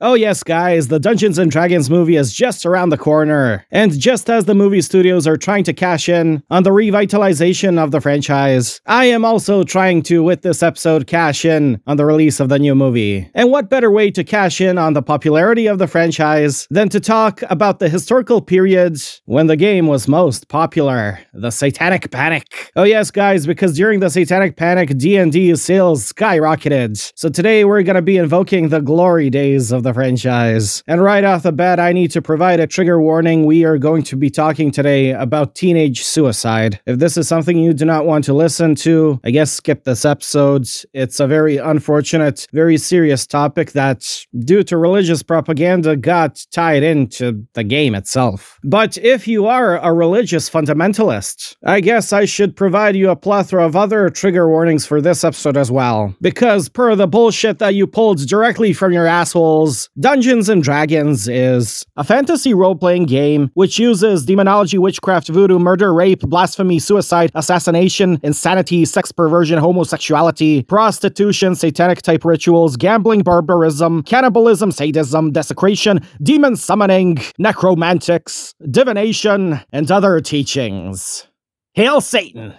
Oh, yes, guys, the Dungeons and Dragons movie is just around the corner. And just as the movie studios are trying to cash in on the revitalization of the franchise, I am also trying to, with this episode, cash in on the release of the new movie. And what better way to cash in on the popularity of the franchise than to talk about the historical period when the game was most popular, the Satanic Panic. Oh, yes, guys, because during the Satanic Panic, D&D sales skyrocketed. So today we're going to be invoking the glory days of the franchise. And right off the bat, I need to provide a trigger warning. We are going to be talking today about teenage suicide. If this is something you do not want to listen to, I guess skip this episode. It's a very unfortunate, very serious topic that, due to religious propaganda, got tied into the game itself. But if you are a religious fundamentalist, I guess I should provide you a plethora of other trigger warnings for this episode as well. Because per the bullshit that you pulled directly from your assholes, Dungeons and Dragons is a fantasy role playing game which uses demonology, witchcraft, voodoo, murder, rape, blasphemy, suicide, assassination, insanity, sex perversion, homosexuality, prostitution, satanic type rituals, gambling, barbarism, cannibalism, sadism, desecration, demon summoning, necromantics, divination, and other teachings. Hail Satan!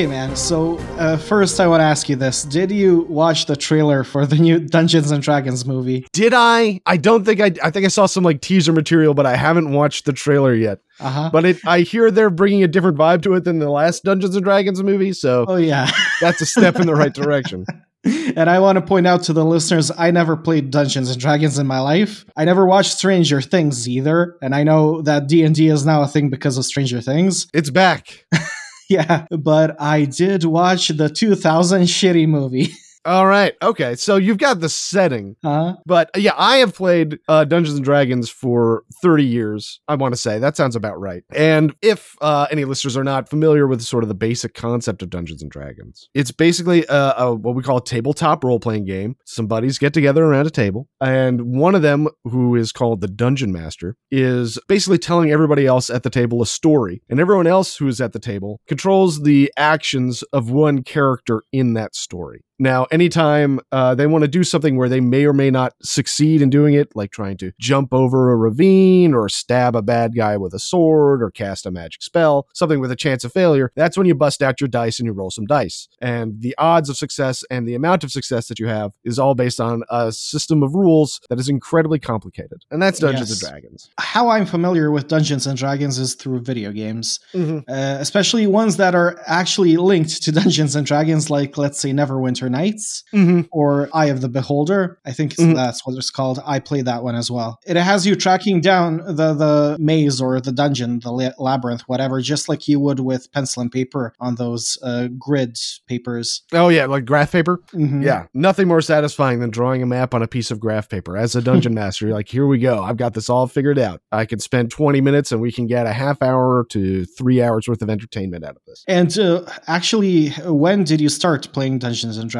Okay, man. So uh, first, I want to ask you this: Did you watch the trailer for the new Dungeons and Dragons movie? Did I? I don't think I. I think I saw some like teaser material, but I haven't watched the trailer yet. Uh huh. But it, I hear they're bringing a different vibe to it than the last Dungeons and Dragons movie, so Oh yeah. that's a step in the right direction. and I want to point out to the listeners, I never played Dungeons and Dragons in my life. I never watched Stranger Things either, and I know that D and D is now a thing because of Stranger Things. It's back. Yeah, but I did watch the 2000 shitty movie. All right. Okay. So you've got the setting, huh? but uh, yeah, I have played uh, Dungeons and Dragons for 30 years. I want to say that sounds about right. And if uh, any listeners are not familiar with sort of the basic concept of Dungeons and Dragons, it's basically a, a what we call a tabletop role playing game. Some buddies get together around a table, and one of them, who is called the Dungeon Master, is basically telling everybody else at the table a story, and everyone else who is at the table controls the actions of one character in that story. Now, anytime uh, they want to do something where they may or may not succeed in doing it, like trying to jump over a ravine or stab a bad guy with a sword or cast a magic spell, something with a chance of failure, that's when you bust out your dice and you roll some dice. And the odds of success and the amount of success that you have is all based on a system of rules that is incredibly complicated. And that's Dungeons Yes. and Dragons. How I'm familiar with Dungeons and Dragons is through video games, Mhm. uh, especially ones that are actually linked to Dungeons and Dragons, like let's say Neverwinter Nights Mm-hmm. or Eye of the Beholder. I think Mhm. that's what it's called. I played that one as well. It has you tracking down the the maze or the dungeon, the la- labyrinth, whatever, just like you would with pencil and paper on those uh, grid papers. Oh, yeah, like graph paper. Mhm. Yeah, nothing more satisfying than drawing a map on a piece of graph paper. As a dungeon master, you're like, here we go. I've got this all figured out. I can spend 20 minutes and we can get a half hour to three hours worth of entertainment out of this. And uh, actually, when did you start playing Dungeons and Dragons?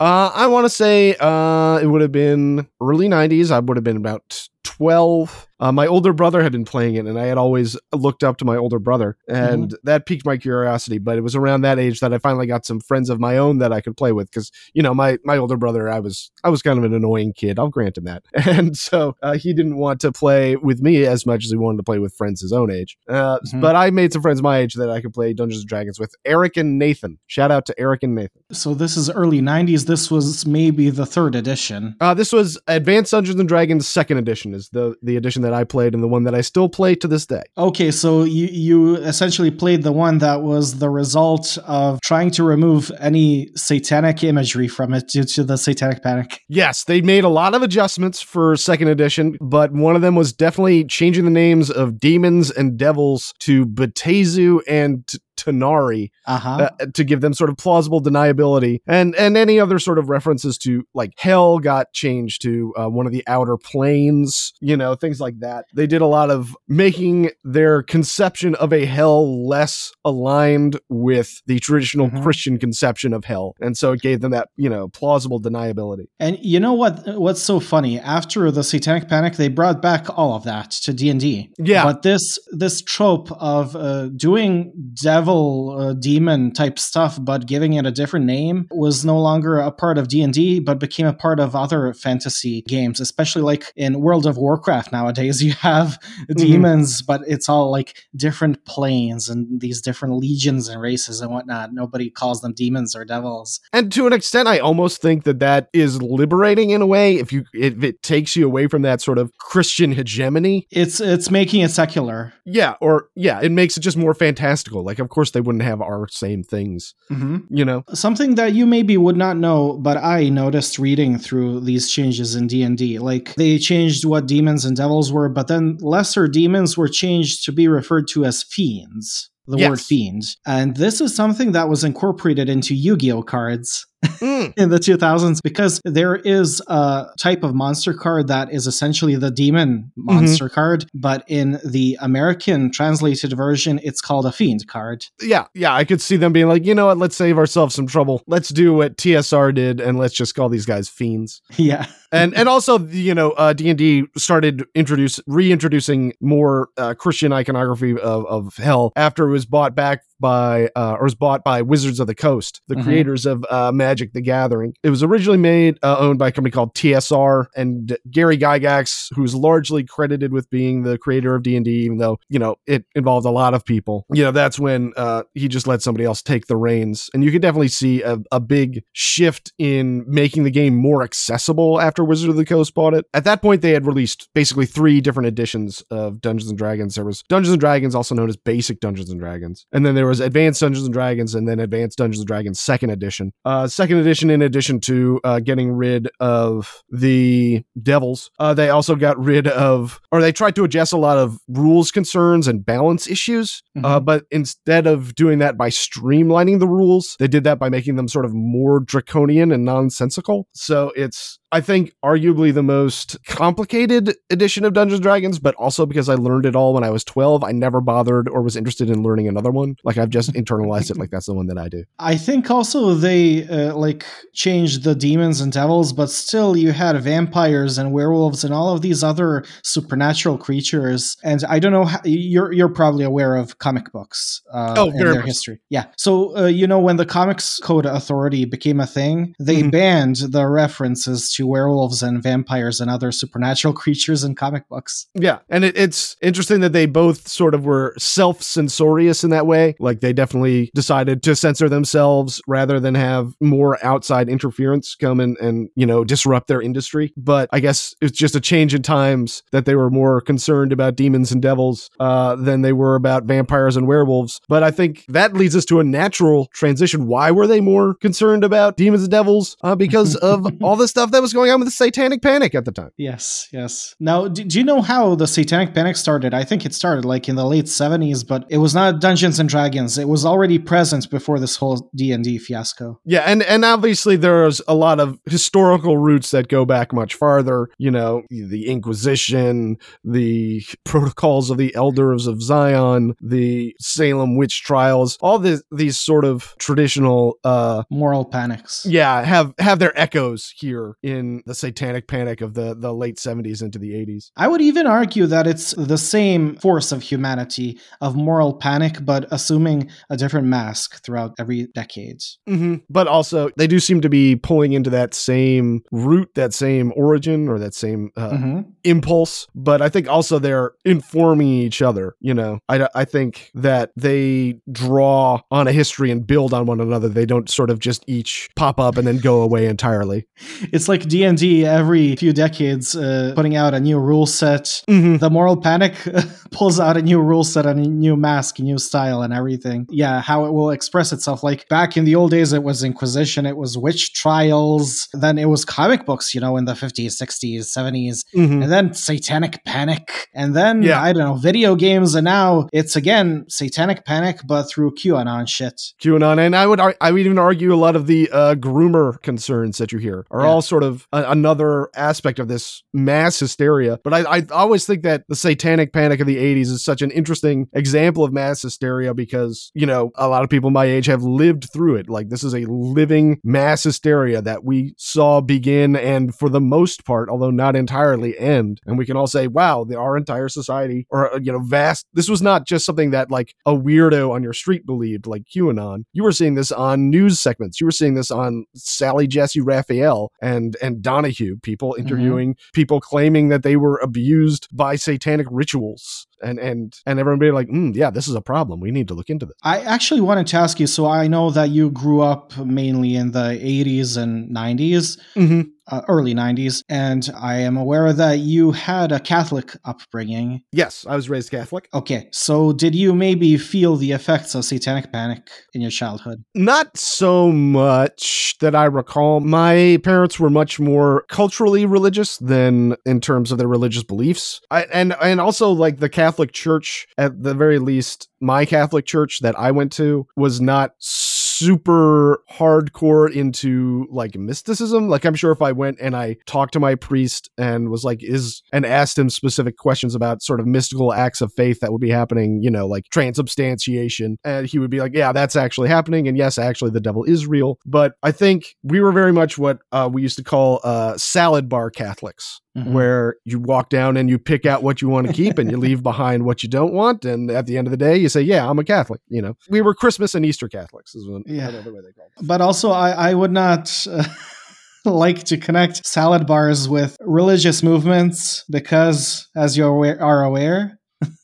Uh, I want to say uh, it would have been early 90s. I would have been about 12. Uh, my older brother had been playing it, and I had always looked up to my older brother, and that piqued my curiosity. But it was around that age that I finally got some friends of my own that I could play with, because you know my my older brother, I was I was kind of an annoying kid. I'll grant him that, and so uh, he didn't want to play with me as much as he wanted to play with friends his own age. Uh, Mhm. But I made some friends my age that I could play Dungeons and Dragons with. Eric and Nathan. Shout out to Eric and Nathan. So this is early 90s. This was maybe the third edition. Uh, this was Advanced Dungeons and Dragons Second Edition, is the the edition that I played and the one that I still play to this day. Okay, so you, you essentially played the one that was the result of trying to remove any satanic imagery from it due to the satanic panic. Yes, they made a lot of adjustments for Second Edition, but one of them was definitely changing the names of demons and devils to Baatezu and T- Tanar'ri Uh-huh. uh, to give them sort of plausible deniability, and and any other sort of references to like hell got changed to uh, one of the outer planes, you know, things like that. They did a lot of making their conception of a hell less aligned with the traditional Mhm. Christian conception of hell, and so it gave them that you know plausible deniability. And you know what? What's so funny? After the Satanic Panic, they brought back all of that to D and D. Yeah. But this this trope of uh, doing devil uh, demon type stuff, but giving it a different name, was no longer a part of D and D, but became a part of other fantasy games, especially like in World of Warcraft nowadays. You have demons, but it's all like different planes and these different legions and races and whatnot. Nobody calls them demons or devils. And to an extent, I almost think that that is liberating in a way. If you, if it takes you away from that sort of Christian hegemony, It's it's making it secular. yeah, or yeah, it makes it just more fantastical. Like, of course, they wouldn't have our same things, Mm-hmm. you know. Something that you maybe would not know, but I noticed reading through these changes in D&D. Like they changed what demons and devils were, but then lesser demons were changed to be referred to as fiends. The Yes. word fiend. And this is something that was incorporated into Yu-Gi-Oh cards Mm, in the 2000s because there is a type of monster card that is essentially the demon monster card, but in the American translated version it's called a fiend card. yeah, yeah, I could see them being like, you know what? Let's save ourselves some trouble. Let's do what TSR did, and let's just call these guys fiends. Yeah. And and also you know uh d&d started introduce reintroducing more uh, christian iconography of, of hell after it was bought back by uh, or was bought by wizards of the coast the Mhm. creators of uh, magic the gathering. It was originally made uh, owned by a company called tsr and gary gygax who's largely credited with being the creator of d&d even though you know it involved a lot of people. You know that's when uh, he just let somebody else take the reins. And you can definitely see a, a big shift in making the game more accessible after Wizard of the Coast bought it. At that point, they had released basically three different editions of Dungeons and Dragons. There was Dungeons and Dragons, also known as Basic Dungeons and Dragons, and then there was Advanced Dungeons and Dragons, and then Advanced Dungeons and Dragons Second Edition. Uh, second edition, in addition to uh, getting rid of the devils, uh, they also got rid of, or they tried to address a lot of rules concerns and balance issues. Uh, Mhm. but instead of doing that by streamlining the rules, they did that by making them sort of more draconian and nonsensical. So it's, I think, arguably the most complicated edition of Dungeons and Dragons, but also because I learned it all when I was 12, I never bothered or was interested in learning another one. Like I've just internalized it like that's the one that I do. I think also they uh, like changed the demons and devils, but still you had vampires and werewolves and all of these other supernatural creatures. And I don't know how you're you're probably aware of comic books uh, Oh, and their much. history. Yeah. So uh, you know when the Comics Code Authority became a thing, they Mhm. banned the references to werewolves and vampires and other supernatural creatures in comic books. Yeah, and it, it's interesting that they both sort of were self-censorious in that way. Like they definitely decided to censor themselves rather than have more outside interference come and and you know disrupt their industry. But I guess it's just a change in times that they were more concerned about demons and devils uh, than they were about vampires and werewolves. But I think that leads us to a natural transition. Why were they more concerned about demons and devils? Uh, because of all the stuff that was going on with the Satanic Panic at the time. Yes, yes. Now, do, do you know how the Satanic Panic started? I think it started like in the late 70s, but it was not Dungeons and Dragons. It was already present before this whole D&D fiasco. Yeah, and and obviously there's a lot of historical roots that go back much farther. You know, the Inquisition, the protocols of the Elders of Zion, the Salem witch trials, all the, these sort of traditional, uh, Moral panics. yeah, have have their echoes here in the Satanic Panic of the the late 70s into the 80s. I would even argue that it's the same force of humanity, of moral panic, but assuming a different mask throughout every decade. hmm But also, they do seem to be pulling into that same root, that same origin, or that same uh, hmm impulse. But I think also they're informing each other. You know, I, I think that they draw on a history and build on one another. They don't sort of just each pop up and then go away entirely. It's like D&D every few decades uh, putting out a new rule set. Mhm. The Moral Panic pulls out a new rule set and a new mask, a new style, and everything. Yeah, how it will express itself. Like back in the old days, it was Inquisition, it was witch trials, then it was comic books, you know, in the 50s, 60s, 70s, Mhm. and then Satanic Panic, and then, Yeah. I don't know, video games, and now it's again Satanic Panic, but through QAnon shit. QAnon, and I would ar- I would even argue a lot of the uh, groomer concerns that you hear are Yeah. all sort of a- another aspect of this mass hysteria. But I, I always think that the Satanic Panic of the '80s is such an interesting example of mass hysteria because you know a lot of people my age have lived through it. Like this is a living mass hysteria that we saw begin and for the most part, although not entirely, end. And we can all say, wow, the, our entire society or uh, you know vast. This was not just something that like a weirdo on your street believed, like QAnon. You were seeing this on news segments. You were seeing this on Sally Jessy Raphael and and Donahue. People mm-hmm. interviewing people claiming that they were abused by satanic rituals. And and and everyone being like, mm, yeah, this is a problem. We need to look into this. I actually wanted to ask you. So I know that you grew up mainly in the 80s and 90s, Mm-hmm. uh, early 90s, and I am aware that you had a Catholic upbringing. Yes, I was raised Catholic. Okay, so did you maybe feel the effects of satanic panic in your childhood? Not so much that I recall. My parents were much more culturally religious than in terms of their religious beliefs. I, and and also like the Catholic Catholic church at the very least my Catholic church that I went to was not super hardcore into like mysticism. Like I'm sure if I went and I talked to my priest and was like is and asked him specific questions about sort of mystical acts of faith that would be happening, you know, like transubstantiation, and he would be like, "Yeah, that's actually happening." And yes, actually the devil is real. But I think we were very much what uh, we used to call uh, salad bar Catholics Mhm. where you walk down and you pick out what you want to keep and you leave behind what you don't want. And at the end of the day, you say, Yeah, I'm a Catholic. You know, we were Christmas and Easter Catholics, is what, Yeah. another way they call it. But also, I, I would not uh, like to connect salad bars with religious movements because, as you are aware,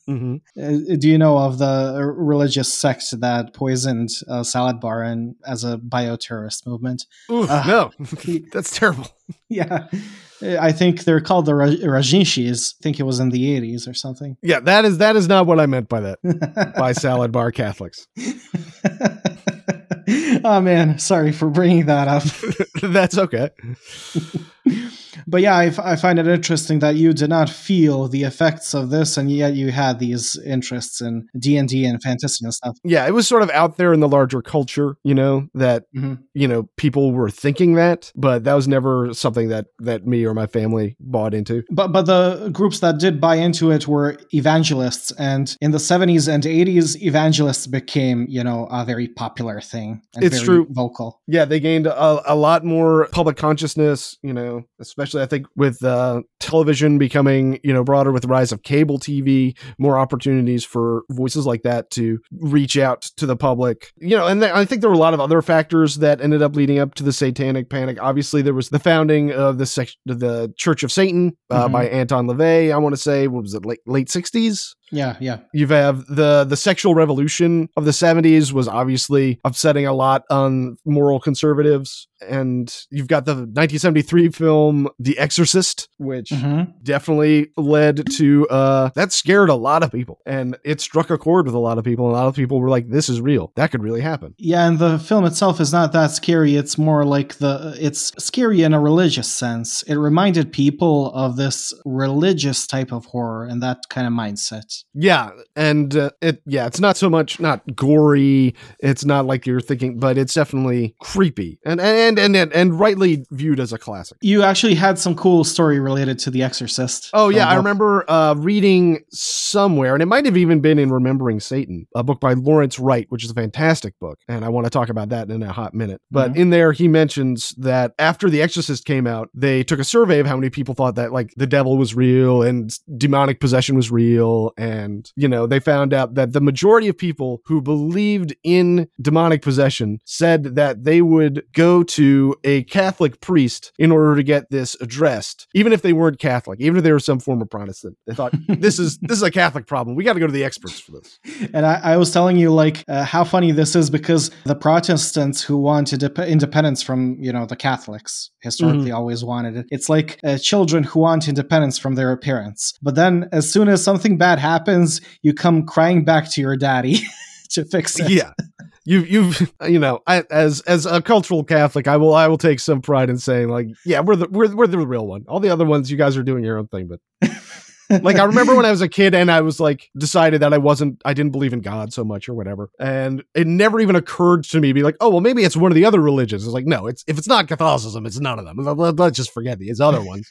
Mm-hmm. uh, do you know of the religious sect that poisoned a salad bar and as a bioterrorist movement? Uh, no, that's terrible. Yeah, I think they're called the Ra- Rajinshis. I think it was in the 80s or something. Yeah, that is that is not what I meant by that. By salad bar Catholics. oh man, sorry for bringing that up. that's okay. But yeah, I, f- I find it interesting that you did not feel the effects of this, and yet you had these interests in D and D and fantasy and stuff. Yeah, it was sort of out there in the larger culture, you know, that Mhm. you know people were thinking that, but that was never something that that me or my family bought into. But but the groups that did buy into it were evangelists, and in the seventies and eighties, evangelists became you know a very popular thing. And It's true. Vocal. Yeah, they gained a, a lot more public consciousness, you know, especially I think with uh, television becoming, you know, broader with the rise of cable TV, more opportunities for voices like that to reach out to the public. You know, and th- I think there were a lot of other factors that ended up leading up to the satanic panic. Obviously, there was the founding of the sec- the Church of Satan uh, Mhm. by Anton LaVey. I want to say, what was it, late late 60s? Yeah, yeah. You have the the sexual revolution of the 70s was obviously upsetting a lot on moral conservatives and you've got the 1973 film The Exorcist which Mhm. definitely led to uh that scared a lot of people and it struck a chord with a lot of people and a lot of people were like this is real that could really happen Yeah, and the film itself is not that scary. It's more like the it's scary in a religious sense. It reminded people of this religious type of horror and that kind of mindset. Yeah and uh, it yeah it's not so much not gory it's not like you're thinking but it's definitely creepy and and and and, and rightly viewed as a classic You actually had some cool story related to The Exorcist. Oh yeah, Um, I remember uh, reading somewhere, and it might have even been in Remembering Satan, a book by Lawrence Wright, which is a fantastic book, and I want to talk about that in a hot minute. But Mhm. in there, he mentions that after The Exorcist came out, they took a survey of how many people thought that like the devil was real and demonic possession was real, and you know they found out that the majority of people who believed in demonic possession said that they would go to a Catholic priest in order to get this addressed, even if they weren't Catholic, even if they were some form of Protestant. They thought this is this is a Catholic problem. We got to go to the experts for this. And I, I was telling you like uh, how funny this is because the Protestants who wanted independence from you know the Catholics historically always wanted it. It's like uh, children who want independence from their parents, but then as soon as something bad happens, you come crying back to your daddy to fix it. Yeah. You, you've, you know, I, as as a cultural Catholic, I will, I will take some pride in saying, like, yeah, we're the, we're, we're the real one. All the other ones, you guys are doing your own thing. But like, I remember when I was a kid and I was like, decided that I wasn't, I didn't believe in God so much or whatever, and it never even occurred to me, to be like, oh, well, maybe it's one of the other religions. It's like, no, it's if it's not Catholicism, it's none of them. Let- let- Let's just forget these other ones.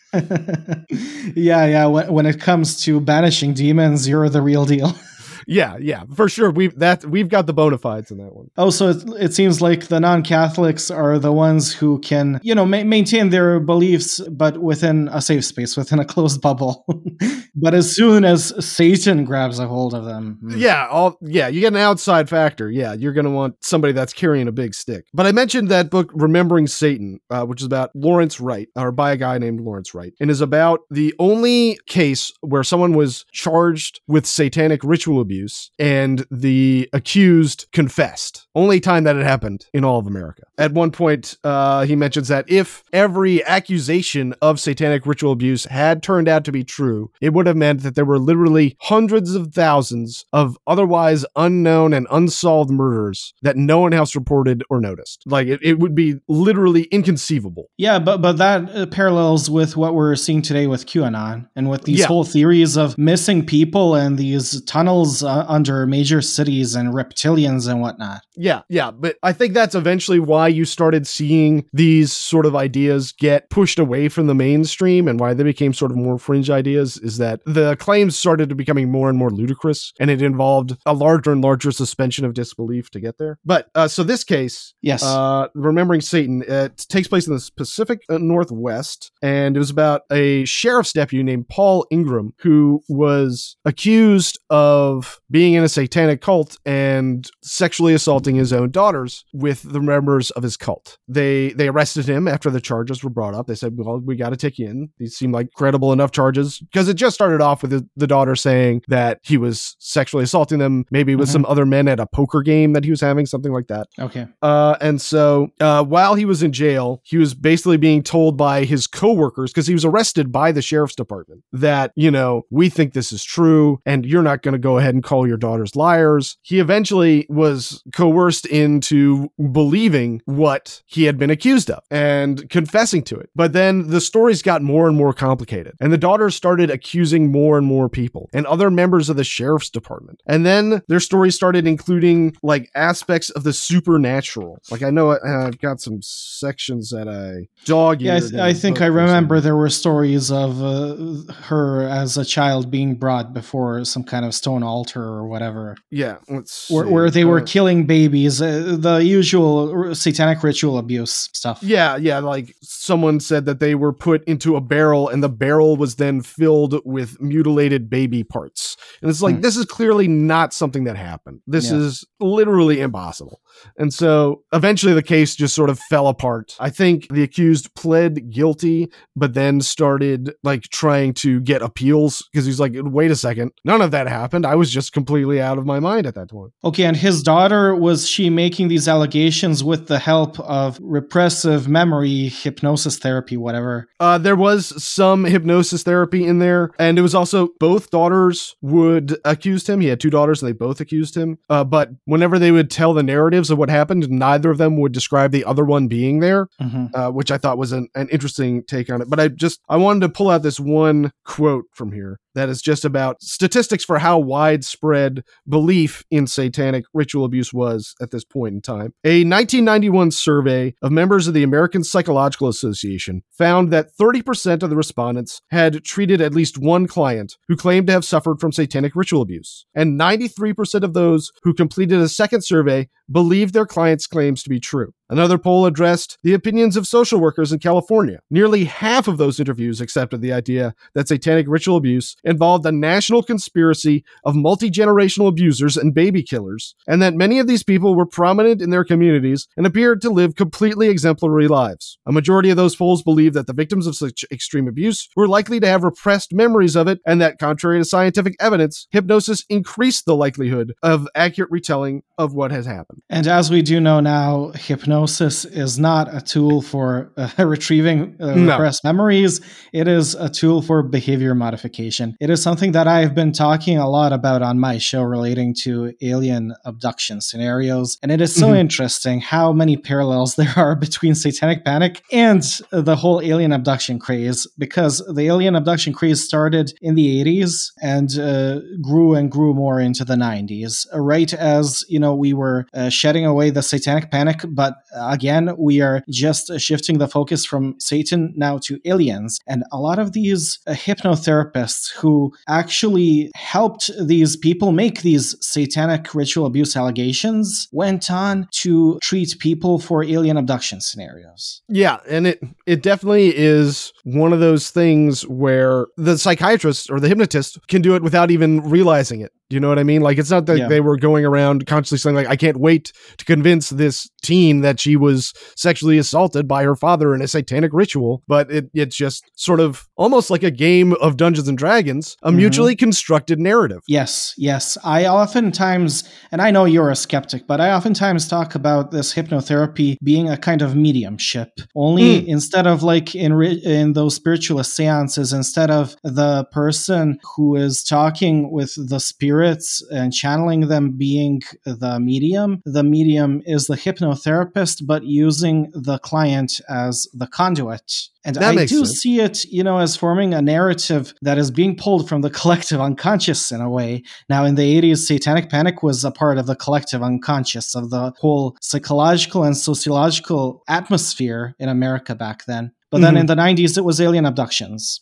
yeah, yeah. When, when it comes to banishing demons, you're the real deal. yeah, yeah, for sure. We've that we've got the bona fides in that one. Oh, so it, it seems like the non-Catholics are the ones who can, you know, ma- maintain their beliefs, but within a safe space, within a closed bubble. but as soon as Satan grabs a hold of them, hmm. Yeah, all yeah, you get an outside factor. Yeah, you're going to want somebody that's carrying a big stick. But I mentioned that book Remembering Satan, uh, which is about Lawrence Wright or by a guy named Lawrence Wright, and is about the only case where someone was charged with satanic ritual abuse and the accused confessed. Only time that it happened in all of America. At one point, uh, he mentions that if every accusation of satanic ritual abuse had turned out to be true, it would have meant that there were literally hundreds of thousands of otherwise unknown and unsolved murders that no one else reported or noticed. Like it, it would be literally inconceivable. yeah, but but that uh, parallels with what we're seeing today with QAnon and with these Yeah. whole theories of missing people and these tunnels uh, under major cities and reptilians and whatnot. Yeah, yeah, but I think that's eventually why you started seeing these sort of ideas get pushed away from the mainstream and why they became sort of more fringe ideas is that the claims started to becoming more and more ludicrous and it involved a larger and larger suspension of disbelief to get there. But uh, so this case, Yes. uh, Remembering Satan, it takes place in the Pacific uh, Northwest, and it was about a sheriff's deputy named Paul Ingram who was accused of being in a satanic cult and sexually assaulting his own daughters with the members of his cult. They they arrested him after the charges were brought up. They said, "Well, we got to take you in." These seem like credible enough charges because it just started off with the, the daughter saying that he was sexually assaulting them, maybe with Mhm. some other men at a poker game that he was having, something like that. okay. Uh, and so uh, while he was in jail, he was basically being told by his coworkers because he was arrested by the sheriff's department that you know we think this is true, and you're not going to go ahead and call your daughters liars. He eventually was coerced into believing what he had been accused of and confessing to it. But then the stories got more and more complicated, and the daughters started accusing more and more people and other members of the sheriff's department. And then their stories started including like aspects of the supernatural. Like I know I, I've got some sections that I dog Yeah, I, th- I think I remember there were stories of uh, her as a child being brought before some kind of stone altar or whatever, Yeah, let's where, where they were Uh, killing babies, uh, the usual satanic ritual abuse stuff. Yeah, yeah, like someone said that they were put into a barrel and the barrel was then filled with mutilated baby parts. And it's like Hmm. this is clearly not something that happened. This Yeah. is literally impossible. And so eventually the case just sort of fell apart. I think the accused pled guilty but then started like trying to get appeals because he's like wait a second. None of that happened. I was just completely out of my mind at that point. Okay, and his daughter was she making these allegations with the help of repressive memory hypnosis therapy, whatever? Uh, there was some hypnosis therapy in there, and it was also both daughters would accused him. He had two daughters, and they both accused him. Uh, but whenever they would tell the narratives of what happened, neither of them would describe the other one being there, hmm uh, which I thought was an, an interesting take on it. But I just I wanted to pull out this one quote from here that is just about statistics for how widespread belief in satanic ritual abuse was at this point in time. A 1991 survey of members of the American Psychological Association found that 30% of the respondents had treated at least one client who claimed to have suffered from satanic ritual abuse, and 93% of those who completed a second survey believed their clients' claims to be true. Another poll addressed the opinions of social workers in California. Nearly half of those interviews accepted the idea that satanic ritual abuse involved a national conspiracy of multi generational abusers and baby killers, and that many of these people were prominent in their communities and appeared to live completely exemplary lives. A majority of those polls believed that the victims of such extreme abuse were likely to have repressed memories of it, and that, contrary to scientific evidence, hypnosis increased the likelihood of accurate retelling of what has happened. And as we do know now, hypnosis is not a tool for uh, retrieving uh, No. repressed memories. It is a tool for behavior modification. It is something that I've been talking a lot about on my show relating to alien abduction scenarios. And it is so Mhm. interesting how many parallels there are between Satanic Panic and the whole alien abduction craze, because the alien abduction craze started in the 80s and uh, grew and grew more into the 90s, uh, right as, you know, we were uh, shedding away the Satanic Panic. But again, we are just shifting the focus from Satan now to aliens. And a lot of these uh, hypnotherapists who actually helped these people make these satanic ritual abuse allegations went on to treat people for alien abduction scenarios. Yeah, and it it definitely is one of those things where the psychiatrist or the hypnotist can do it without even realizing it. Do you know what I mean? Like it's not that Yeah. they were going around constantly saying like I can't wait to convince this teen that she was sexually assaulted by her father in a satanic ritual, but it it's just sort of almost like a game of Dungeons and Dragons, a Mhm. mutually constructed narrative. Yes, yes. I oftentimes, and I know you're a skeptic, but I oftentimes talk about this hypnotherapy being a kind of mediumship. Only instead of like in ri- in those spiritualist seances, instead of the person who is talking with the spirits and channeling them being the medium, the medium is the hypnotherapist, but using the client as the conduit. And That I do sense. see it, you know, as forming a narrative that is being pulled from the collective unconscious in a way. Now, in the 80s, Satanic Panic was a part of the collective unconscious of the whole psychological and sociological atmosphere in America back then. But then Mhm. in the 90s, it was alien abductions.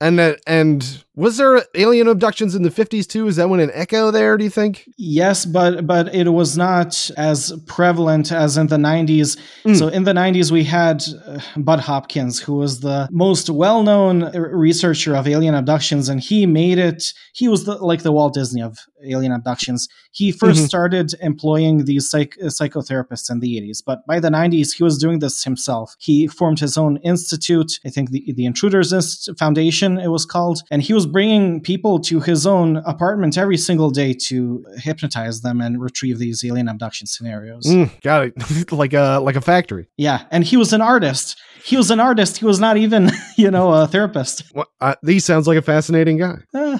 And that, and was there alien abductions in the 50s too? Is that when an echo there, do you think? Yes, but but it was not as prevalent as in the 90s. Mm. So in the 90s we had uh, Bud Hopkins who was the most well-known researcher of alien abductions and he made it he was the, like the Walt Disney of alien abductions. He 1st Mhm. started employing these psych- uh, psychotherapists in the 80s, but by the 90s he was doing this himself. He formed his own institute, I think the the Intruders Inst- It was called, and he was bringing people to his own apartment every single day to hypnotize them and retrieve these alien abduction scenarios. Mm, got it. like a like a factory. Yeah, and he was an artist. He was an artist. He was not even, you know, a therapist. Well, uh, he sounds like a fascinating guy. Uh,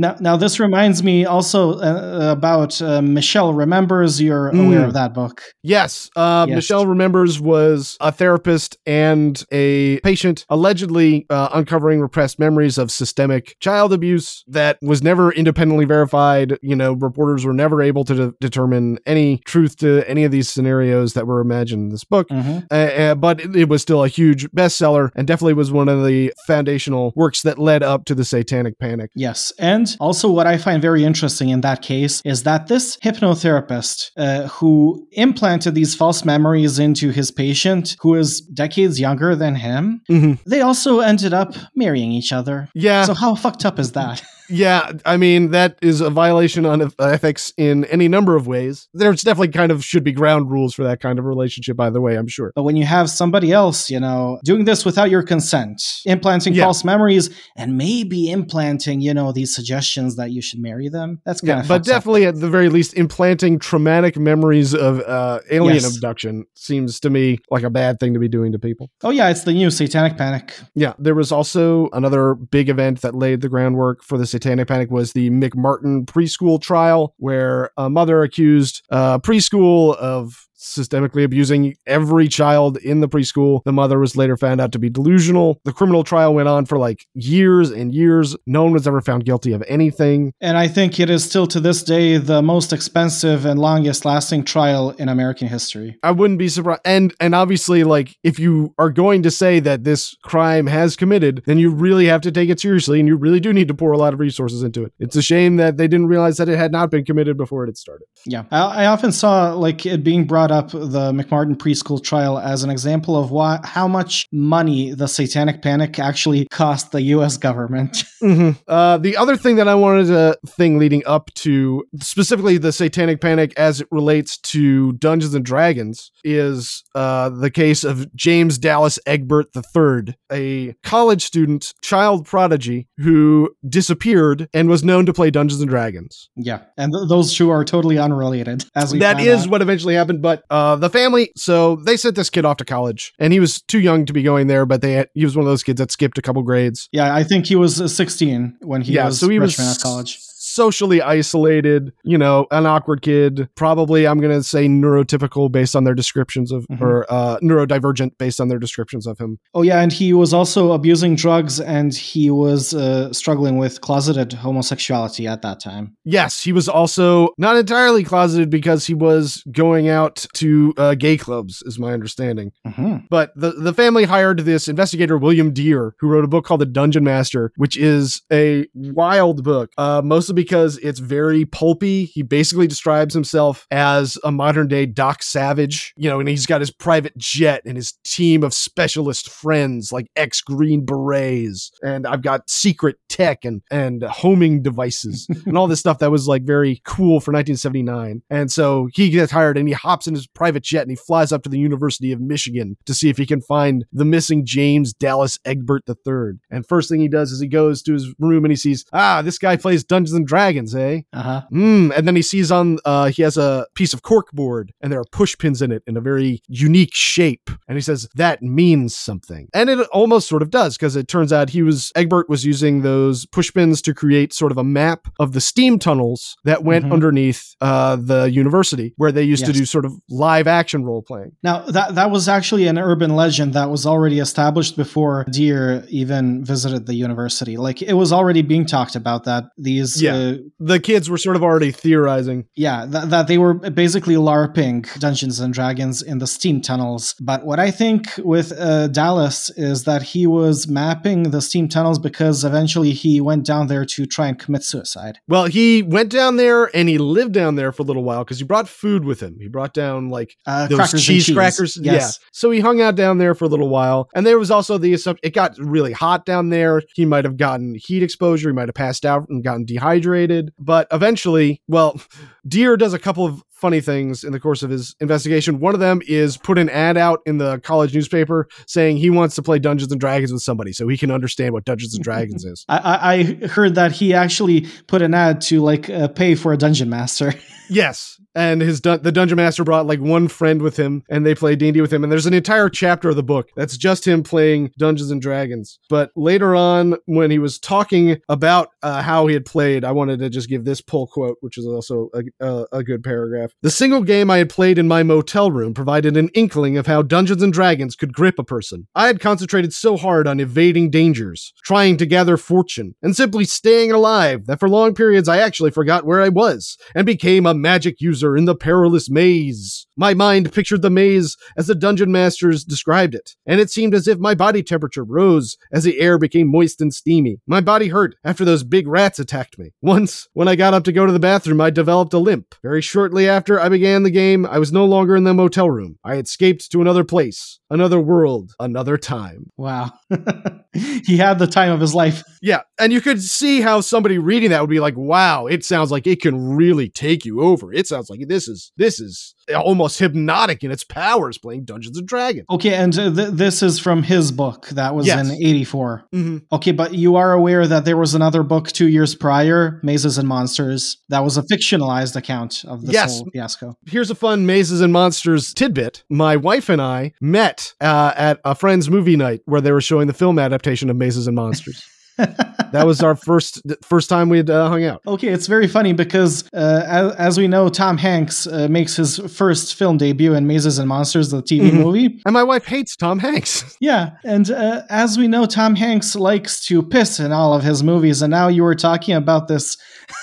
now, now this reminds me also uh, about uh, Michelle Remembers. You're aware Mm. of that book. Yes, uh, Yes. Michelle remembers was a therapist and a patient allegedly uh, uncovering repressed memories of systemic child abuse that was never independently verified. You know, reporters were never able to de- determine any truth to any of these scenarios that were imagined in this book. Mhm. Uh, uh, but it, it was still a huge bestseller and definitely was one of the foundational works that led up to the Satanic Panic. Yes. And also, what I find very interesting in that case is that this hypnotherapist uh, who implanted these false memories into his patient, who is decades younger than him, Mhm. they also ended up marrying each other. Yeah, So, how fucked up is that? Yeah, I mean that is a violation on ethics in any number of ways. There's definitely kind of should be ground rules for that kind of relationship. By the way, I'm sure. But when you have somebody else, you know, doing this without your consent, implanting Yeah. false memories, and maybe implanting, you know, these suggestions that you should marry them, that's kind Yeah, of but definitely at the very least, implanting traumatic memories of uh, alien Yes. abduction seems to me like a bad thing to be doing to people. Oh yeah, it's the new Satanic Panic. Yeah, there was also another big event that laid the groundwork for the Satanic Panic was the McMartin preschool trial, where a mother accused uh, preschool of systemically abusing every child in the preschool. The mother was later found out to be delusional. The criminal trial went on for like years and years. No one was ever found guilty of anything. And I think it is still to this day the most expensive and longest lasting trial in American history. I wouldn't be surprised. And and obviously, like if you are going to say that this crime has committed, then you really have to take it seriously, and you really do need to pour a lot of resources into it. It's a shame that they didn't realize that it had not been committed before it had started. Yeah. I, I often saw like it being brought brought up the McMartin preschool trial as an example of why, how much money the Satanic Panic actually cost the U.S. government. Mm-hmm. Uh, the other thing that I wanted to thing leading up to specifically the Satanic Panic as it relates to Dungeons and Dragons is uh, the case of James Dallas Egbert III, a college student, child prodigy who disappeared and was known to play Dungeons and Dragons. yeah, and th- those two are totally unrelated. As we That out. what eventually happened, but uh, the family. So they sent this kid off to college, and he was too young to be going there. But they had, he was one of those kids that skipped a couple grades. Yeah, I think he was uh, 16 when he yeah, was so he was freshman at college. Socially isolated. You know, an awkward kid. Probably, I'm gonna say neurotypical based on their descriptions of, Mhm. or uh, neurodivergent based on their descriptions of him. Oh yeah, and he was also abusing drugs, and he was uh, struggling with closeted homosexuality at that time. Yes, he was also not entirely closeted because he was going out to uh, gay clubs, is my understanding. hmm But the, the family hired this investigator, William Dear, who wrote a book called The Dungeon Master, which is a wild book, uh, mostly because it's very pulpy. He basically describes himself as a modern day Doc Savage, you know, and he's got his private jet and his team of specialist friends like ex Green Berets. And I've got secret tech and, and homing devices and all this stuff that was like very cool for 1979. And so he gets hired and he hops in his private jet and he flies up to the University of Michigan to see if he can find the missing James Dallas Egbert III. And first thing he does is he goes to his room and he sees, ah, this guy plays Dungeons and Dragons, eh? Uh huh. Mm. And then he sees on, uh, he has a piece of cork board and there are push pins in it in a very unique shape. And he says, that means something. And it almost sort of does because it turns out he was, Egbert was using those push pins to create sort of a map of the steam tunnels that went Mhm. underneath uh, the university where they used to do sort of live action role playing. Now that that was actually an urban legend that was already established before Dear even visited the university. Like it was already being talked about that these Yeah. uh, The kids were sort of already theorizing. yeah th- that they were basically larping Dungeons and Dragons in the steam tunnels. But what I think with uh, Dallas is that he was mapping the steam tunnels because eventually he went down there to try and commit suicide. Well, he went down there and he lived down there for a little while because he brought food with him. He brought down like Uh, those crackers cheese, cheese. crackers. Yes. Yeah. So he hung out down there for a little while. And there was also the assumption it got really hot down there. He might have gotten heat exposure. He might have passed out and gotten dehydrated. But eventually, well, Dear does a couple of funny things in the course of his investigation. One of them is put an ad out in the college newspaper saying he wants to play Dungeons and Dragons with somebody so he can understand what Dungeons and Dragons is. I, I heard that he actually put an ad to like uh, pay for a dungeon master. Yes, and his dun- the dungeon master brought like one friend with him, and they play D and D with him. And there's an entire chapter of the book that's just him playing Dungeons and Dragons. But later on, when he was talking about uh, how he had played, I wanted to just give this pull quote, which is also a, a, good paragraph. The single game I had played in my motel room provided an inkling of how Dungeons and Dragons could grip a person. I had concentrated so hard on evading dangers, trying to gather fortune, and simply staying alive that for long periods I actually forgot where I was and became a magic user in the perilous maze. My mind pictured the maze as the dungeon masters described it, and it seemed as if my body temperature rose as the air became moist and steamy. My body hurt after those big rats attacked me. Once, when I got up to go to the bathroom, I developed a limp. Very shortly after I began the game, I was no longer in the motel room. I escaped to another place, another world, another time. Wow. he had the time of his life. Yeah, and you could see how somebody reading that would be like, "Wow, it sounds like it can really take you over. It sounds like this is this is almost hypnotic in its powers playing Dungeons and Dragons." Okay, and uh, th- this is from his book that was Yes. in 84. Mm-hmm. Okay, but you are aware that there was another book two years prior, Mazes and Monsters, that was a fictionalized account of this Yes. whole fiasco. Here's a fun Mazes and Monsters tidbit. My wife and I met uh, at a friend's movie night where they were showing the film adaptation of Mazes and Monsters. that was our first first time we'd uh, hung out. Okay, it's very funny because, uh, as, as we know, Tom Hanks uh, makes his first film debut in Mazes and Monsters, the TV Mhm. movie. And my wife hates Tom Hanks. Yeah, and uh, as we know, Tom Hanks likes to piss in all of his movies, and now you were talking about this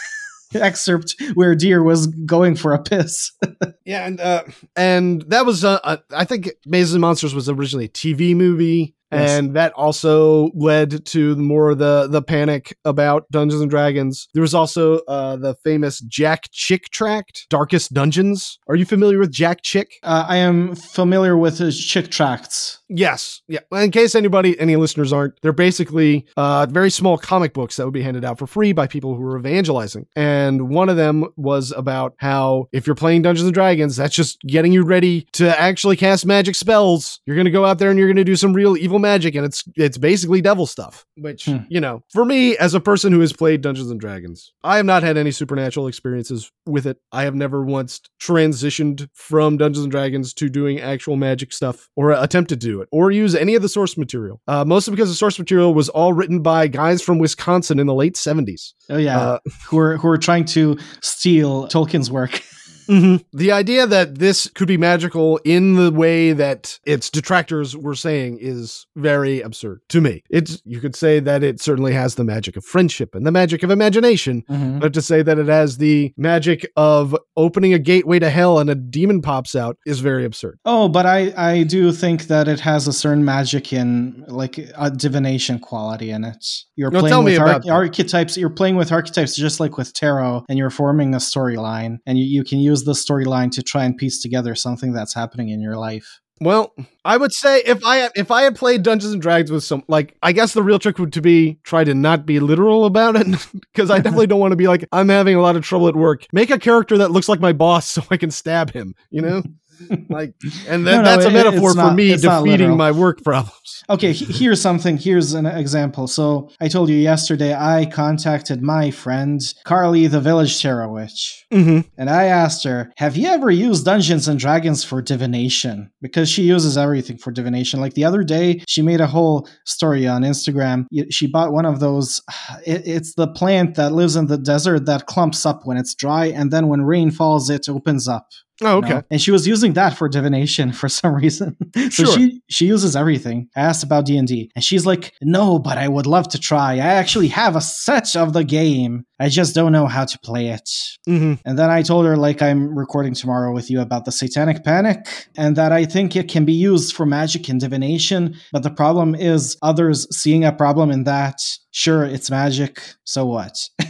excerpt where Dear was going for a piss. Yeah, and uh, and that was uh, I think Mazes and Monsters was originally a TV movie. Yes. and that also led to more of the the panic about Dungeons and Dragons. There was also uh, the famous Jack Chick tract, Darkest Dungeons. Are you familiar with Jack Chick? Uh, I am familiar with his chick tracts. Yes. Yeah. In case anybody, any listeners aren't, they're basically uh, very small comic books that would be handed out for free by people who were evangelizing. And one of them was about how if you're playing Dungeons and Dragons, that's just getting you ready to actually cast magic spells. You're going to go out there and you're going to do some real evil magic, and it's it's basically devil stuff. Which Hmm. you know, for me as a person who has played Dungeons and Dragons, I have not had any supernatural experiences with it. I have never once transitioned from Dungeons and Dragons to doing actual magic stuff or attempted to do it or use any of the source material. Uh, mostly because the source material was all written by guys from Wisconsin in the late 70s. Oh yeah, Uh, who are who are trying to steal Tolkien's work. The idea that this could be magical in the way that its detractors were saying is very absurd to me. It's you could say that it certainly has the magic of friendship and the magic of imagination, Mhm. but to say that it has the magic of opening a gateway to hell and a demon pops out is very absurd. Oh, but I I do think that it has a certain magic in like a divination quality in it. You're No, playing with that. archetypes. You're playing with archetypes just like with tarot, and you're forming a storyline, and you, you can use the storyline to try and piece together something that's happening in your life. Well, I would say if I if I had played Dungeons and Dragons with some like I guess the real trick would to be try to not be literal about it because I definitely don't want to be like I'm having a lot of trouble at work. Make a character that looks like my boss so I can stab him, you know? Like and No, then no, that's a metaphor for not- me defeating my work problems. Okay, here's something. Here's an example. So I told you yesterday I contacted my friend Carly, the village tarot witch. Mm-hmm. And I asked her, Have you ever used Dungeons and Dragons for divination? Because she uses everything for divination. Like the other day, she made a whole story on Instagram. She bought one of those, it- it's the plant that lives in the desert that clumps up when it's dry, and then when rain falls, it opens up. Oh, you okay. know? And she was using that for divination for some reason. so Sure. she she uses everything. I asked about D and D, and she's like, "No, but I would love to try. I actually have a set of the game. I just don't know how to play it." Mm-hmm. And then I told her, like, I'm recording tomorrow with you about the Satanic Panic, and that I think it can be used for magic and divination. But the problem is others seeing a problem in that. Sure, it's magic. So what?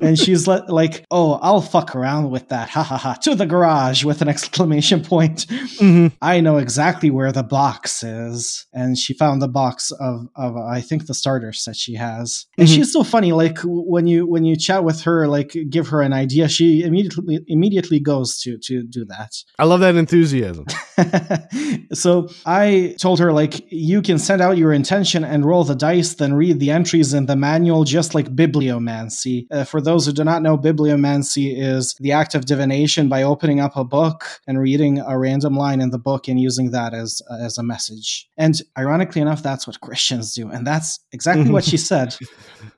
and she's li- like, "Oh, I'll fuck around with that, ha ha ha!" To the garage with an exclamation point. Mm-hmm. I know exactly where the box is, and she found the box of of I think the starter set she has. And Mhm. she's so funny. Like when you when you chat with her, like give her an idea, she immediately immediately goes to to do that. I love that enthusiasm. so I told her like you can send out your intention and roll the dice, then read the entries in the manual, just like bibliomancy. Uh, for those who do not know, bibliomancy is the act of divination by opening up a book and reading a random line in the book and using that as as a message. And ironically enough, that's what Christians do, and that's exactly what she said.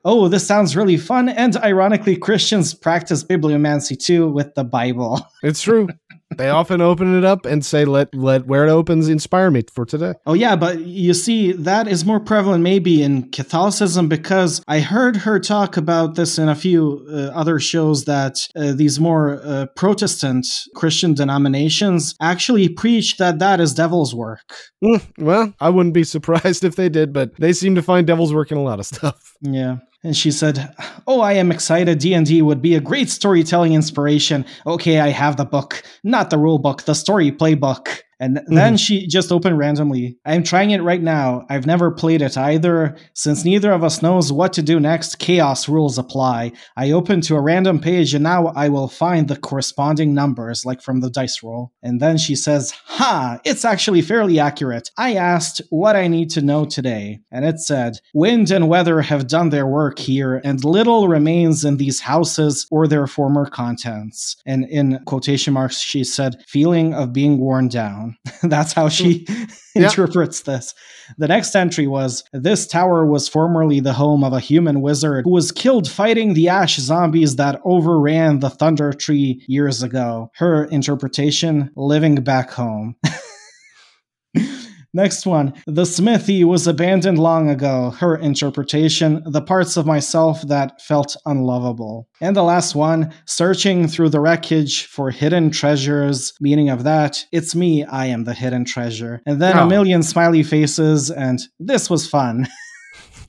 Oh, this sounds really fun. And ironically, Christians practice bibliomancy too with the Bible. It's true. They often open it up and say, "Let let where it opens inspire me for today." Oh yeah, but you see, that is more prevalent maybe in Catholicism because I heard her talk about this in a few uh, other shows that uh, these more uh, Protestant Christian denominations actually preach that that is devil's work. Mm, well, I wouldn't be surprised if they did, but they seem to find devil's work in a lot of stuff. Yeah. And she said, "Oh, I am excited. D&D would be a great storytelling inspiration. Okay, I have the book, not the rule book, the story playbook." And then mm-hmm. she just opened randomly. I'm trying it right now. I've never played it either. Since neither of us knows what to do next, chaos rules apply. I open to a random page and now I will find the corresponding numbers, like from the dice roll. And then she says, Ha, it's actually fairly accurate. I asked what I need to know today. And it said, Wind and weather have done their work here, and little remains in these houses or their former contents. And in quotation marks, she said, feeling of being worn down. That's how she hmm. Yeah. interprets this. The next entry was This tower was formerly the home of a human wizard who was killed fighting the ash zombies that overran the Thundertree years ago. Her interpretation living back home. Next one. The smithy was abandoned long ago. Her interpretation, the parts of myself that felt unlovable. And the last one, searching through the wreckage for hidden treasures. Meaning of that, it's me, I am the hidden treasure. And then Oh. a million smiley faces, and this was fun.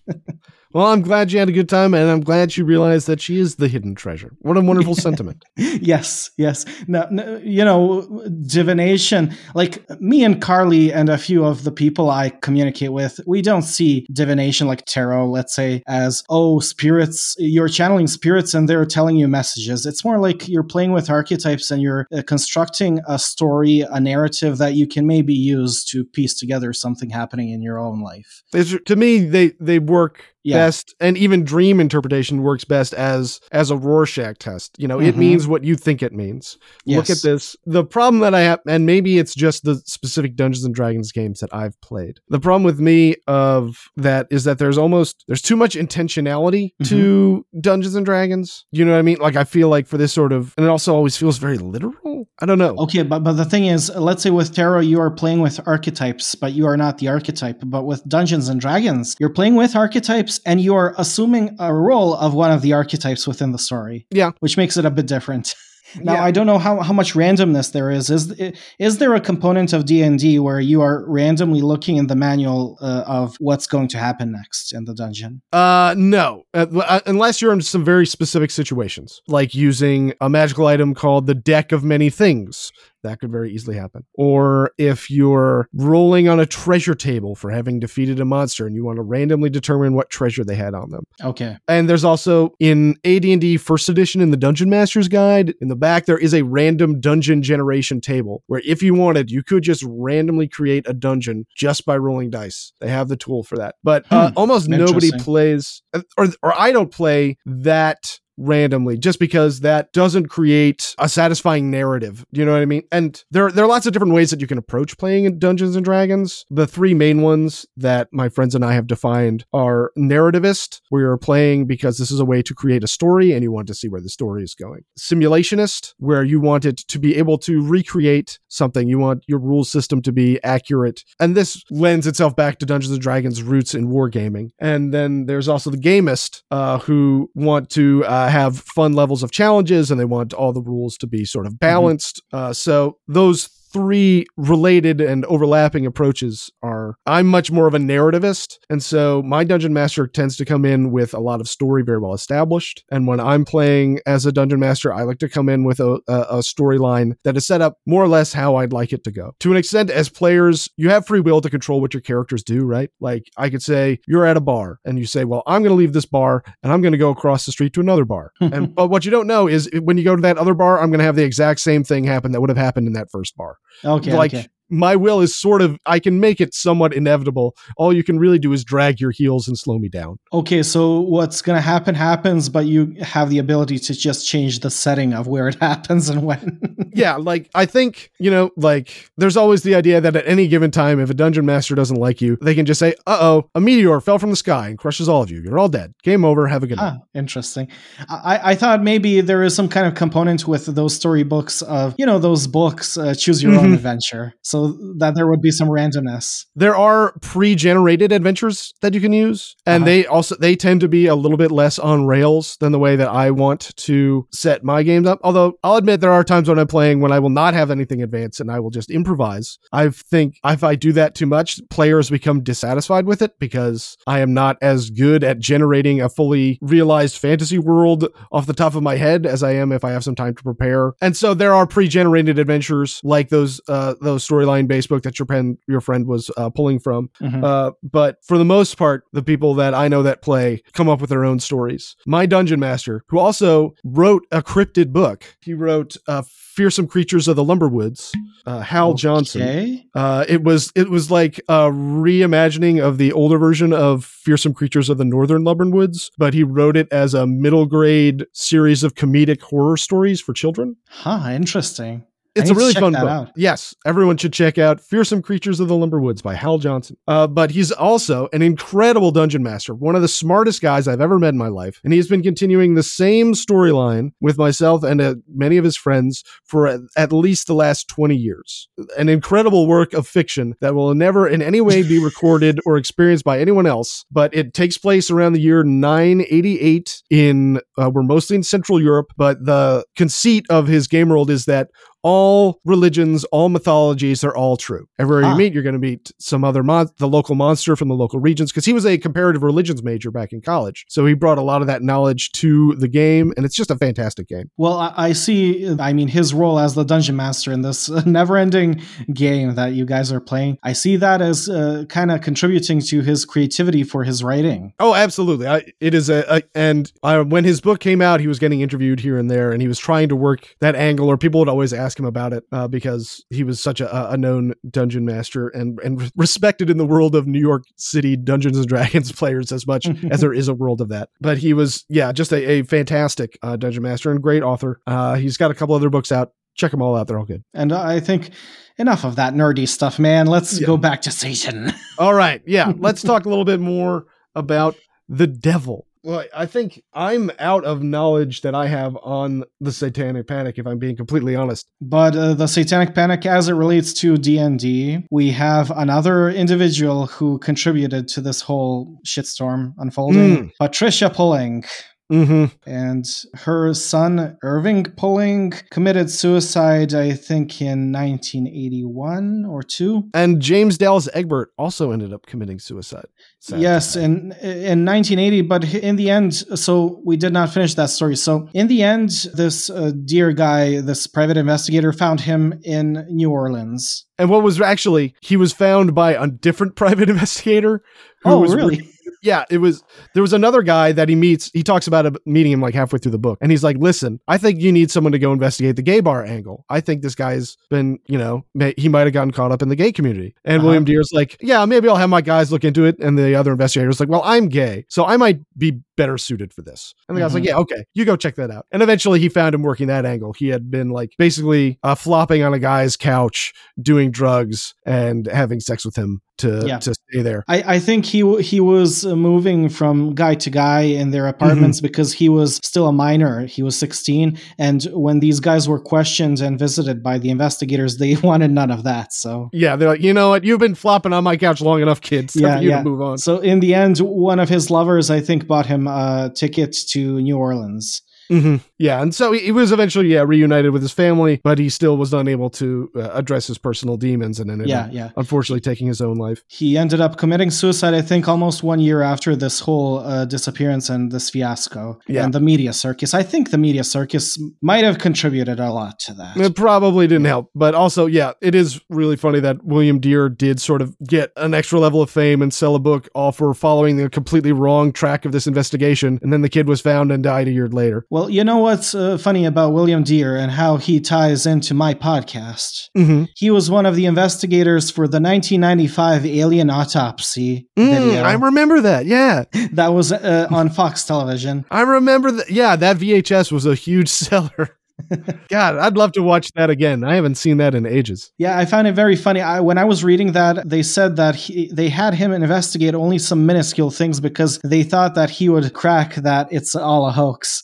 Well, I'm glad you had a good time, and I'm glad you realized that she is the hidden treasure. What a wonderful sentiment. yes, yes. No, no, you know, divination. Like me and Carly and a few of the people I communicate with, we don't see divination like tarot, let's say, as oh, spirits. You're channeling spirits and they're telling you messages. It's more like you're playing with archetypes and you're uh, constructing a story, a narrative that you can maybe use to piece together something happening in your own life. It's- to me, they they work Yeah. best, and even dream interpretation works best as as a Rorschach test. You know, it Mhm. means what you think it means. Look at this. The problem that I have, and maybe it's just the specific Dungeons and Dragons games that I've played. The problem with me of that is that there's almost there's too much intentionality to Dungeons and Dragons. You know what I mean? Like I feel like for this sort of, and it also always feels very literal. I don't know. Okay, but but the thing is, let's say with tarot you are playing with archetypes, but you are not the archetype. But with Dungeons and Dragons, you're playing with archetypes and you are assuming a role of one of the archetypes within the story. Yeah. which makes it a bit different. Now Yeah. I don't know how, how much randomness there is. Is is there a component of D and D where you are randomly looking in the manual uh, of what's going to happen next in the dungeon? Uh, no, uh, uh, unless you're in some very specific situations, like using a magical item called the Deck of Many Things. That could very easily happen. Or if you're rolling on a treasure table for having defeated a monster and you want to randomly determine what treasure they had on them. Okay, And there's also in AD&D First Edition in the Dungeon Master's Guide, in the back there is a random dungeon generation table where if you wanted, you could just randomly create a dungeon just by rolling dice. They have the tool for that. But uh, Hmm. almost nobody plays or or I don't play that randomly just because that doesn't create a satisfying narrative. Do You know what I mean? And there there are lots of different ways that you can approach playing in Dungeons and Dragons. The three main ones that my friends and I have defined are narrativist, where you're playing because this is a way to create a story and you want to see where the story is going. Simulationist, where you want it to be able to recreate something. You want your rule system to be accurate. And this lends itself back to Dungeons and Dragons roots in wargaming. And then there's also the gamist, uh, who want to uh, have fun levels of challenges and they want all the rules to be sort of balanced. Uh, so those three related and overlapping approaches are. I'm much more of a narrativist and so my dungeon master tends to come in with a lot of story very well established. And when I'm playing as a dungeon master I like to come in with a, a, a storyline that is set up more or less how I'd like it to go. To an extent as players you have free will to control what your characters do right? Like I could say you're at a bar and you say well I'm going to leave this bar and I'm going to go across the street to another bar. And but what you don't know is when you go to that other bar I'm going to have the exact same thing happen that would have happened in that first bar okay, like okay. My will is sort of I can make it somewhat inevitable. All you can really do is drag your heels and slow me down. Okay, so what's going to happen happens, but you have the ability to just change the setting of where it happens and when. yeah, like I think, you know, like there's always the idea that at any given time if a dungeon master doesn't like you, they can just say, "Uh-oh, a meteor fell from the sky and crushes all of you. You're all dead. Game over. Have a good night." ah, interesting. I, I thought maybe there is some kind of component with those storybooks of, you know, those books, uh, Choose Your Own Mhm. Adventure, so that there would be some randomness. There are pre-generated adventures that you can use, and Uh-huh. they also they tend to be a little bit less on rails than the way that I want to set my games up. Although I'll admit there are times when I'm playing when I will not have anything advanced and I will just improvise. I think if I do that too much, players become dissatisfied with it because I am not as good at generating a fully realized fantasy world off the top of my head as I am if I have some time to prepare. And so there are pre-generated adventures like those uh, those storyline based book that your pen your friend was uh, pulling from. Mhm. Uh, but for the most part, the people that I know that play come up with their own stories. My dungeon master, who also wrote a cryptid book, he wrote uh, "Fearsome Creatures of the Lumberwoods." Uh, Hal Johnson. Okay. Uh, it was it was like a reimagining of the older version of Fearsome Creatures of the Northern Lumberwoods, but he wrote it as a middle grade series of comedic horror stories for children. Huh, interesting. It's a really fun book. out. Yes, everyone should check out Fearsome Creatures of the Lumberwoods by Hal Johnson. Uh, but he's also an incredible dungeon master, one of the smartest guys I've ever met in my life. And he's been continuing the same storyline with myself and uh, many of his friends for at, at least the last 20 years. An incredible work of fiction that will never in any way be recorded or experienced by anyone else. But it takes place around the year 988 in, uh, we're mostly in Central Europe, but the conceit of his game world is that all religions, all mythologies are all true. Everywhere Ah. you meet, you're going to meet some other mon- the local monster from the local regions because he was a comparative religions major back in college. So he brought a lot of that knowledge to the game, and it's just a fantastic game. Well, I, I see. I mean, his role as the dungeon master in this never-ending game that you guys are playing. I see that as uh, kind of contributing to his creativity for his writing. Oh, absolutely. I, it is a, a and uh, when his book came out, he was getting interviewed here and there, and he was trying to work that angle, or people would always ask him about it uh, because he was such a, a known dungeon master and and respected in the world of New York City Dungeons and Dragons players as much as there is a world of that. But he was, yeah, just a, a fantastic uh, dungeon master and great author. Uh, he's got a couple other books out. Check them all out; they're all good. And I think enough of that nerdy stuff, man. Let's Yeah. go back to Satan. All right. Yeah. Let's talk a little bit more about the devil. Well, I think I'm out of knowledge that I have on the Satanic Panic, if I'm being completely honest. But uh, the Satanic Panic, as it relates to D and D, we have another individual who contributed to this whole shitstorm unfolding. Patricia Pulling. Mm-hmm. and her son Irving Pulling committed suicide I think in 1981 or 2 And James Dallas Egbert also ended up committing suicide. Sad yes in in 1980 but in the end so we did not finish that story so in the end this uh, Dear guy this private investigator found him in New Orleans And what was actually, he was found by a different private investigator. who oh was really yeah, it was. There was another guy that he meets. He talks about it, meeting him like halfway through the book, and he's like, "Listen, I think you need someone to go investigate the gay bar angle. I think this guy's been, you know, may, he might have gotten caught up in the gay community." And Uh-huh. William Dear's like, "Yeah, maybe I'll have my guys look into it." And the other investigator's like, "Well, I'm gay, so I might be better suited for this." And the guy's like, Mhm. "Yeah, okay, you go check that out." And eventually, he found him working that angle. He had been like basically uh, flopping on a guy's couch, doing drugs, and having sex with him to Yeah. to stay there. I, I think he w- he was uh, moving from guy to guy in their apartments because he was still a minor. He was 16, and when these guys were questioned and visited by the investigators, they wanted none of that. So Yeah, they're like, you know what? You've been flopping on my couch long enough, kid. It's time Yeah, you yeah. move on. so in the end, one of his lovers, I think, bought him Uh, a ticket to New Orleans. Hmm Yeah, and so he, he was eventually yeah reunited with his family, but he still was unable to uh, address his personal demons, and ended Yeah, up, yeah. unfortunately taking his own life. He ended up committing suicide, I think, almost one year after this whole uh, disappearance and this fiasco. Yeah. And the media circus. I think the media circus might have contributed a lot to that. It probably didn't help, but also yeah, it is really funny that William Dear did sort of get an extra level of fame and sell a book all for following the completely wrong track of this investigation, and then the kid was found and died a year later. Well, you know what's uh, funny about William Dear and how he ties into my podcast? Mm-hmm. He was one of the investigators for the 1995 Alien Autopsy video I remember that. Yeah, that was uh, on Fox Television. I remember that. Yeah, that VHS was a huge seller. God, I'd love to watch that again. I haven't seen that in ages. Yeah, I found it very funny. I, when I was reading that, they said that he, they had him investigate only some minuscule things because they thought that he would crack that it's all a hoax.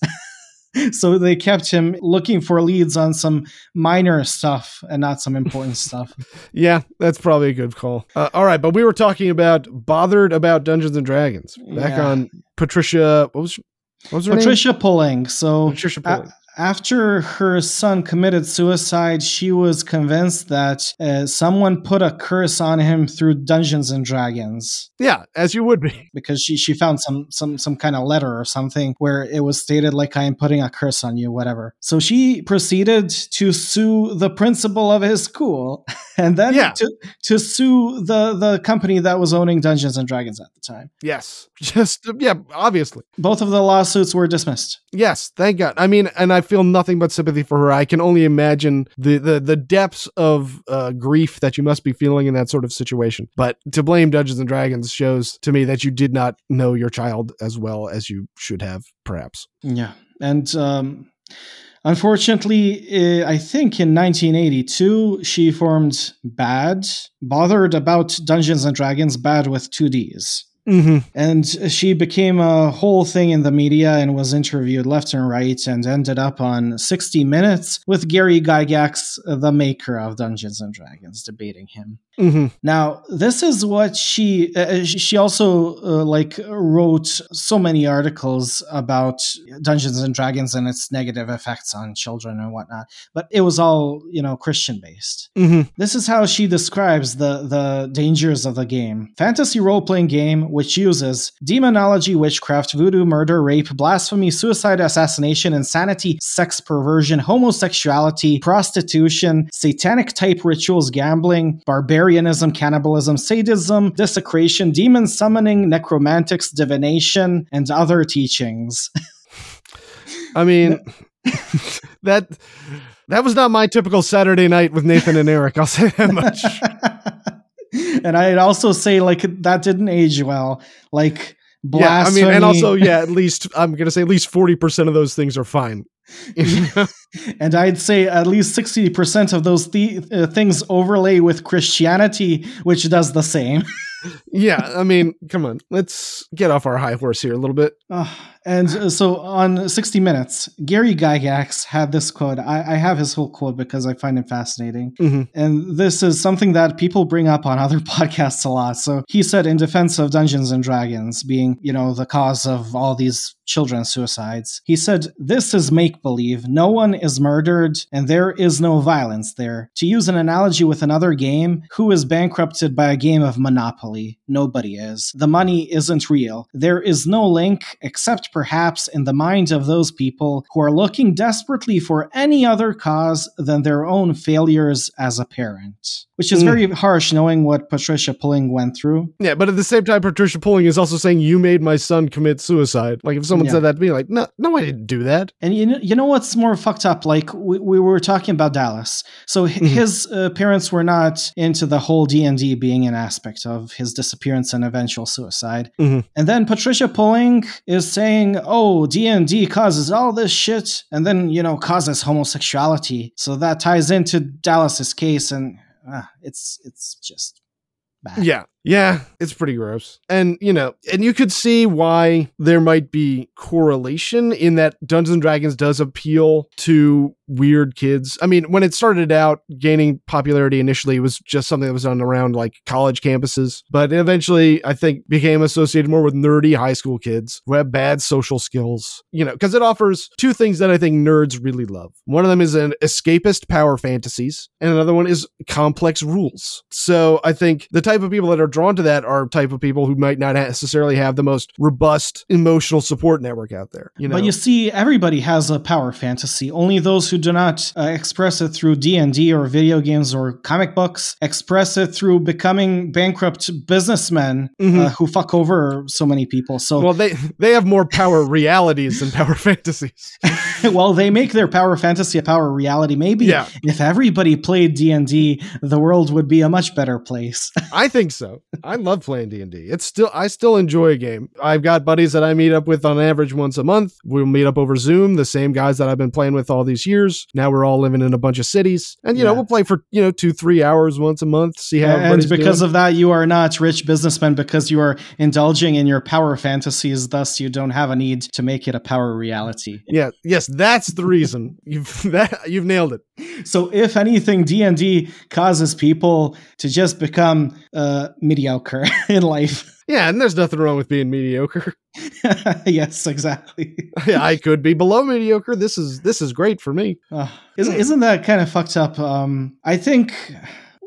so they kept him looking for leads on some minor stuff and not some important stuff. Yeah, that's probably a good call. Uh, all right, but we were talking about bothered about Dungeons and Dragons back Yeah. on Patricia. What was what was her Patricia Pulling. So name? Patricia Pulling. After her son committed suicide, she was convinced that uh, someone put a curse on him through Dungeons and Dragons. yeah, as you would be. because she she found some some some kind of letter or something where it was stated like I am putting a curse on you, whatever. So she proceeded to sue the principal of his school, and then Yeah. to to sue the the company that was owning Dungeons and Dragons at the time. Yes, just yeah, obviously. Both of the lawsuits were dismissed. Yes, thank God. I mean, and I feel nothing but sympathy for her. I can only imagine the the, the depths of uh, grief that you must be feeling in that sort of situation. But to blame Dungeons and Dragons shows to me that you did not know your child as well as you should have, perhaps. Yeah, and um, Unfortunately, I think in 1982, she formed BAD, bothered about Dungeons and Dragons, BAD with two Ds. Mm-hmm. And she became a whole thing in the media and was interviewed left and right and ended up on 60 Minutes with Gary Gygax, the maker of Dungeons and Dragons, debating him. Mm-hmm. Now, this is what she uh, she also uh, like wrote so many articles about Dungeons and Dragons and its negative effects on children and whatnot, but it was all you know Christian based. Mm-hmm. This is how she describes the the dangers of the game: fantasy role playing game which uses demonology, witchcraft, voodoo, murder, rape, blasphemy, suicide, assassination, insanity, sex perversion, homosexuality, prostitution, satanic type rituals, gambling, barbarian barbarianism, cannibalism, sadism, desecration, demon summoning, necromantics, divination, and other teachings. I mean, that that was not my typical Saturday night with Nathan and Eric. I'll say that much. and I'd also say like that didn't age well. Like blasphemy. Yeah, I mean, and also, yeah, at least I'm gonna say at least forty percent of those things are fine. and I'd say at least 60% of those th- uh, things overlay with Christianity, which does the same. yeah, I mean, come on, let's get off our high horse here a little bit. And uh, so on 60 Minutes, Gary Gygax had this quote. I, I have his whole quote because I find it fascinating. Mm-hmm. And this is something that people bring up on other podcasts a lot. So he said, in defense of Dungeons and Dragons being, you know, the cause of all these children's suicides, he said, This is make believe. No one is murdered and there is no violence there. To use an analogy with another game, who is bankrupted by a game of Monopoly? Nobody is. The money isn't real. There is no link except perhaps in the minds of those people who are looking desperately for any other cause than their own failures as a parent. Which is mm. very harsh knowing what Patricia Pulling went through. Yeah, but at the same time, Patricia Pulling is also saying, You made my son commit suicide. Like, if someone yeah. said that to me, like, No, no, I didn't do that. And you know, you know what's more fucked up? Like, we, we were talking about Dallas. So mm-hmm. his uh, parents were not into the whole D&D being an aspect of his disappearance and eventual suicide. Mm-hmm. And then Patricia Pulling is saying, saying, "Oh, D&D causes all this shit and then, you know, causes homosexuality." So that ties into Dallas's case and uh, it's it's just bad. Yeah. Yeah, it's pretty gross. And, you know, and you could see why there might be correlation in that Dungeons and Dragons does appeal to weird kids. I mean, when it started out gaining popularity initially, it was just something that was done around like college campuses, but eventually I think became associated more with nerdy high school kids who have bad social skills, you know, because it offers two things that I think nerds really love. One of them is an escapist power fantasies, and another one is complex rules. So I think the type of people that are drawn to that are type of people who might not necessarily have the most robust emotional support network out there. You know? But you see, everybody has a power fantasy. Only those who do not uh, express it through D and D or video games or comic books express it through becoming bankrupt businessmen mm-hmm. uh, who fuck over so many people. So well, they they have more power realities than power fantasies. well, they make their power fantasy a power reality. Maybe yeah. if everybody played D and D, the world would be a much better place. I think so. I love playing D&D. It's still I still enjoy a game. I've got buddies that I meet up with on average once a month. We'll meet up over Zoom, the same guys that I've been playing with all these years. Now we're all living in a bunch of cities. And you yeah. know, we'll play for, you know, 2-3 hours once a month, see how And because doing. of that you are not rich businessmen because you are indulging in your power fantasies thus you don't have a need to make it a power reality. Yeah, yes, that's the reason. you've that you've nailed it. So if anything D&D causes people to just become uh, mediocre in life. Yeah, and there's nothing wrong with being mediocre. yes, exactly. I could be below mediocre. This is this is great for me. Uh, isn't, isn't that kind of fucked up? Um, I think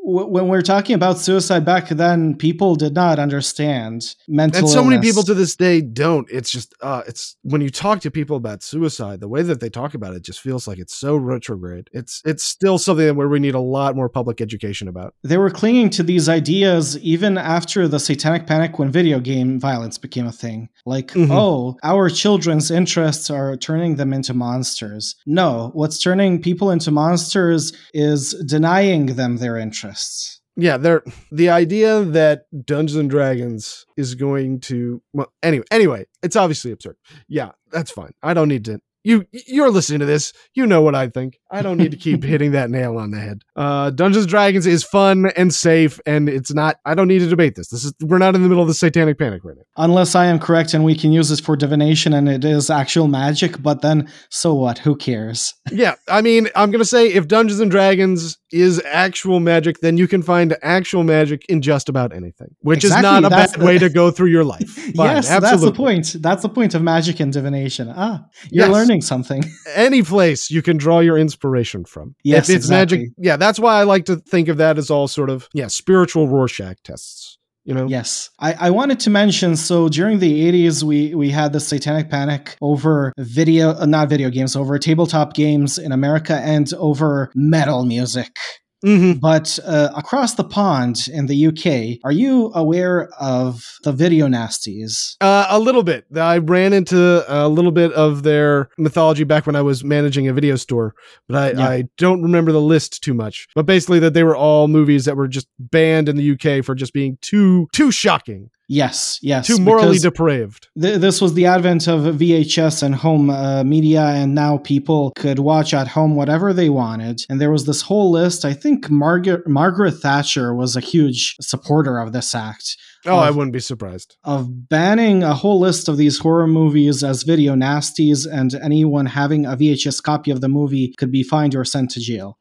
when we're talking about suicide back then, people did not understand mental. And so illness. many people to this day don't. It's just, uh, it's when you talk to people about suicide, the way that they talk about it just feels like it's so retrograde. It's it's still something where we need a lot more public education about. They were clinging to these ideas even after the Satanic Panic, when video game violence became a thing. Like, mm-hmm. oh, our children's interests are turning them into monsters. No, what's turning people into monsters is denying them their interests interests. Yeah, they're the idea that Dungeons and Dragons is going to well anyway, anyway, it's obviously absurd. Yeah, that's fine. I don't need to you you're listening to this. You know what I think. I don't need to keep hitting that nail on the head. Uh, Dungeons and Dragons is fun and safe, and it's not. I don't need to debate this. This is we're not in the middle of the satanic panic right now. Unless I am correct and we can use this for divination and it is actual magic, but then so what? Who cares? yeah, I mean, I'm gonna say if Dungeons and Dragons is actual magic, then you can find actual magic in just about anything, which Exactly, is not a that's bad the- way to go through your life. Fine, yes, that's the point. That's the point of magic and divination. Ah, you're Yes. learning something. Any place you can draw your inspiration from. Yes, if it's magic, yeah, that's why I like to think of that as all sort of yeah spiritual Rorschach tests. You know, Yes, I, I wanted to mention. So during the '80s, we we had the satanic panic over video, uh, not video games, over tabletop games in America and over metal music. Hmm But uh, across the pond in the UK, are you aware of the video nasties? Uh, a little bit. I ran into a little bit of their mythology back when I was managing a video store, but I, Yeah. I don't remember the list too much. But basically, that they were all movies that were just banned in the UK for just being too too shocking, Yes, yes. too morally depraved. Th- this was the advent of VHS and home uh, media, and now people could watch at home whatever they wanted. And there was this whole list. I think Margaret Margaret Thatcher was a huge supporter of this act Oh, I wouldn't be surprised. of banning a whole list of these horror movies as video nasties, and anyone having a VHS copy of the movie could be fined or sent to jail.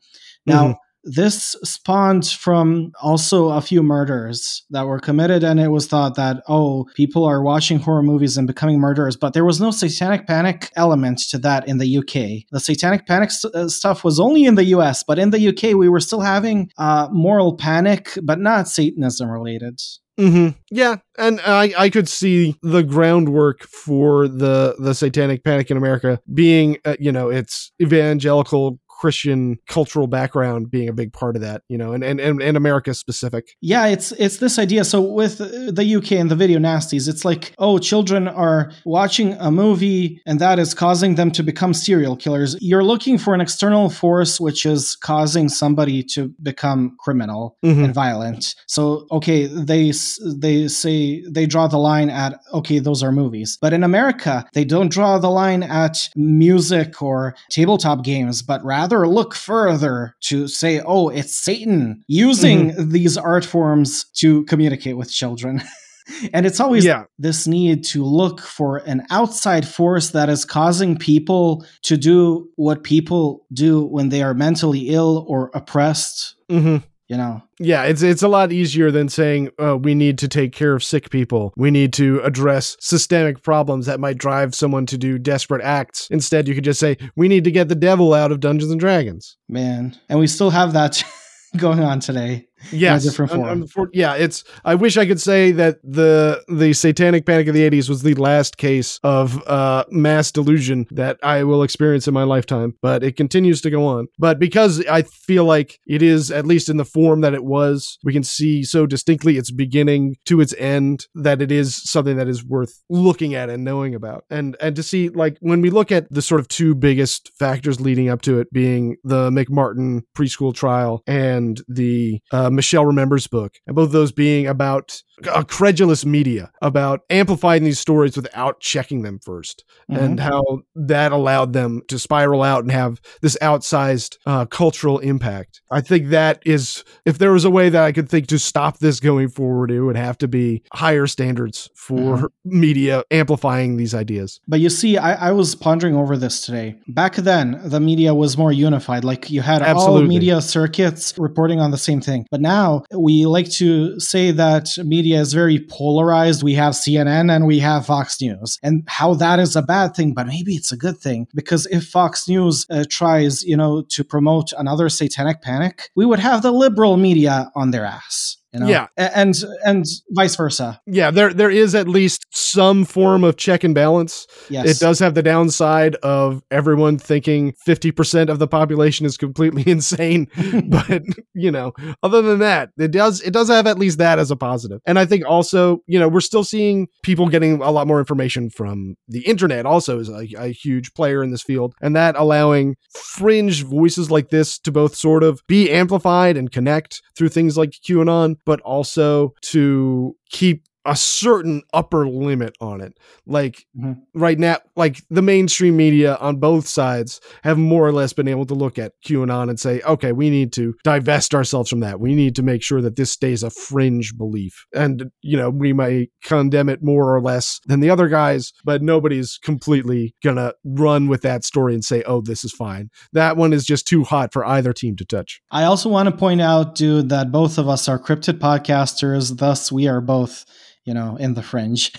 Now. Mhm. This spawned from also a few murders that were committed, and it was thought that, oh, people are watching horror movies and becoming murderers. But there was no satanic panic element to that in the UK. The satanic panic st- uh, stuff was only in the US, but in the UK, we were still having uh, moral panic, but not Satanism related. hmm Yeah, and I, I could see the groundwork for the the satanic panic in America being, uh, you know, its evangelical Christian cultural background being a big part of that, you know, and and and, and America specific. Yeah, it's it's this idea. So with the UK and the video nasties, it's like, oh, children are watching a movie and that is causing them to become serial killers. You're looking for an external force which is causing somebody to become criminal Mhm. and violent. So okay, they they say they draw the line at okay, those are movies. But in America, they don't draw the line at music or tabletop games, but rather look further to say, oh, it's Satan using these art forms to communicate with children. and it's always Yeah, this need to look for an outside force that is causing people to do what people do when they are mentally ill or oppressed, hmm you know. yeah. It's it's a lot easier than saying uh, we need to take care of sick people. We need to address systemic problems that might drive someone to do desperate acts. Instead, you could just say we need to get the devil out of Dungeons and Dragons. Man, and we still have that going on today. Yes, different un- form. unfor- yeah, it's. I wish I could say that the the Satanic Panic of the '80s was the last case of uh, mass delusion that I will experience in my lifetime, but it continues to go on. But because I feel like it is at least in the form that it was, we can see so distinctly its beginning to its end that it is something that is worth looking at and knowing about, and and to see like when we look at the sort of two biggest factors leading up to it being the McMartin preschool trial and the uh, Uh, Michelle Remembers book, and both of those being about a credulous media, about amplifying these stories without checking them 1st Mhm. and how that allowed them to spiral out and have this outsized uh, cultural impact. I think that is, if there was a way that I could think to stop this going forward, it would have to be higher standards for Mhm. media amplifying these ideas. But you see, I, I was pondering over this today. Back then, the media was more unified. Like you had all media circuits reporting on the same thing. But now we like to say that media is very polarized. We have CNN and we have Fox News, and how that is a bad thing, but maybe it's a good thing because if Fox News uh, tries, you know, to promote another satanic panic, we would have the liberal media on their ass. You know? Yeah. And and vice versa. Yeah, there there is at least some form of check and balance. Yes, It does have the downside of everyone thinking 50% of the population is completely insane, but you know, other than that, it does it does have at least that as a positive. And I think also, you know, we're still seeing people getting a lot more information from the internet also is a, a huge player in this field, and that allowing fringe voices like this to both sort of be amplified and connect through things like QAnon, but also to keep a certain upper limit on it. Like Mhm. right now, like the mainstream media on both sides have more or less been able to look at QAnon and say, okay, we need to divest ourselves from that. We need to make sure that this stays a fringe belief. And, you know, we may condemn it more or less than the other guys, but nobody's completely gonna run with that story and say, oh, this is fine. That one is just too hot for either team to touch. I also want to point out, dude, that both of us are cryptid podcasters. Thus, we are both, you know, in the fringe.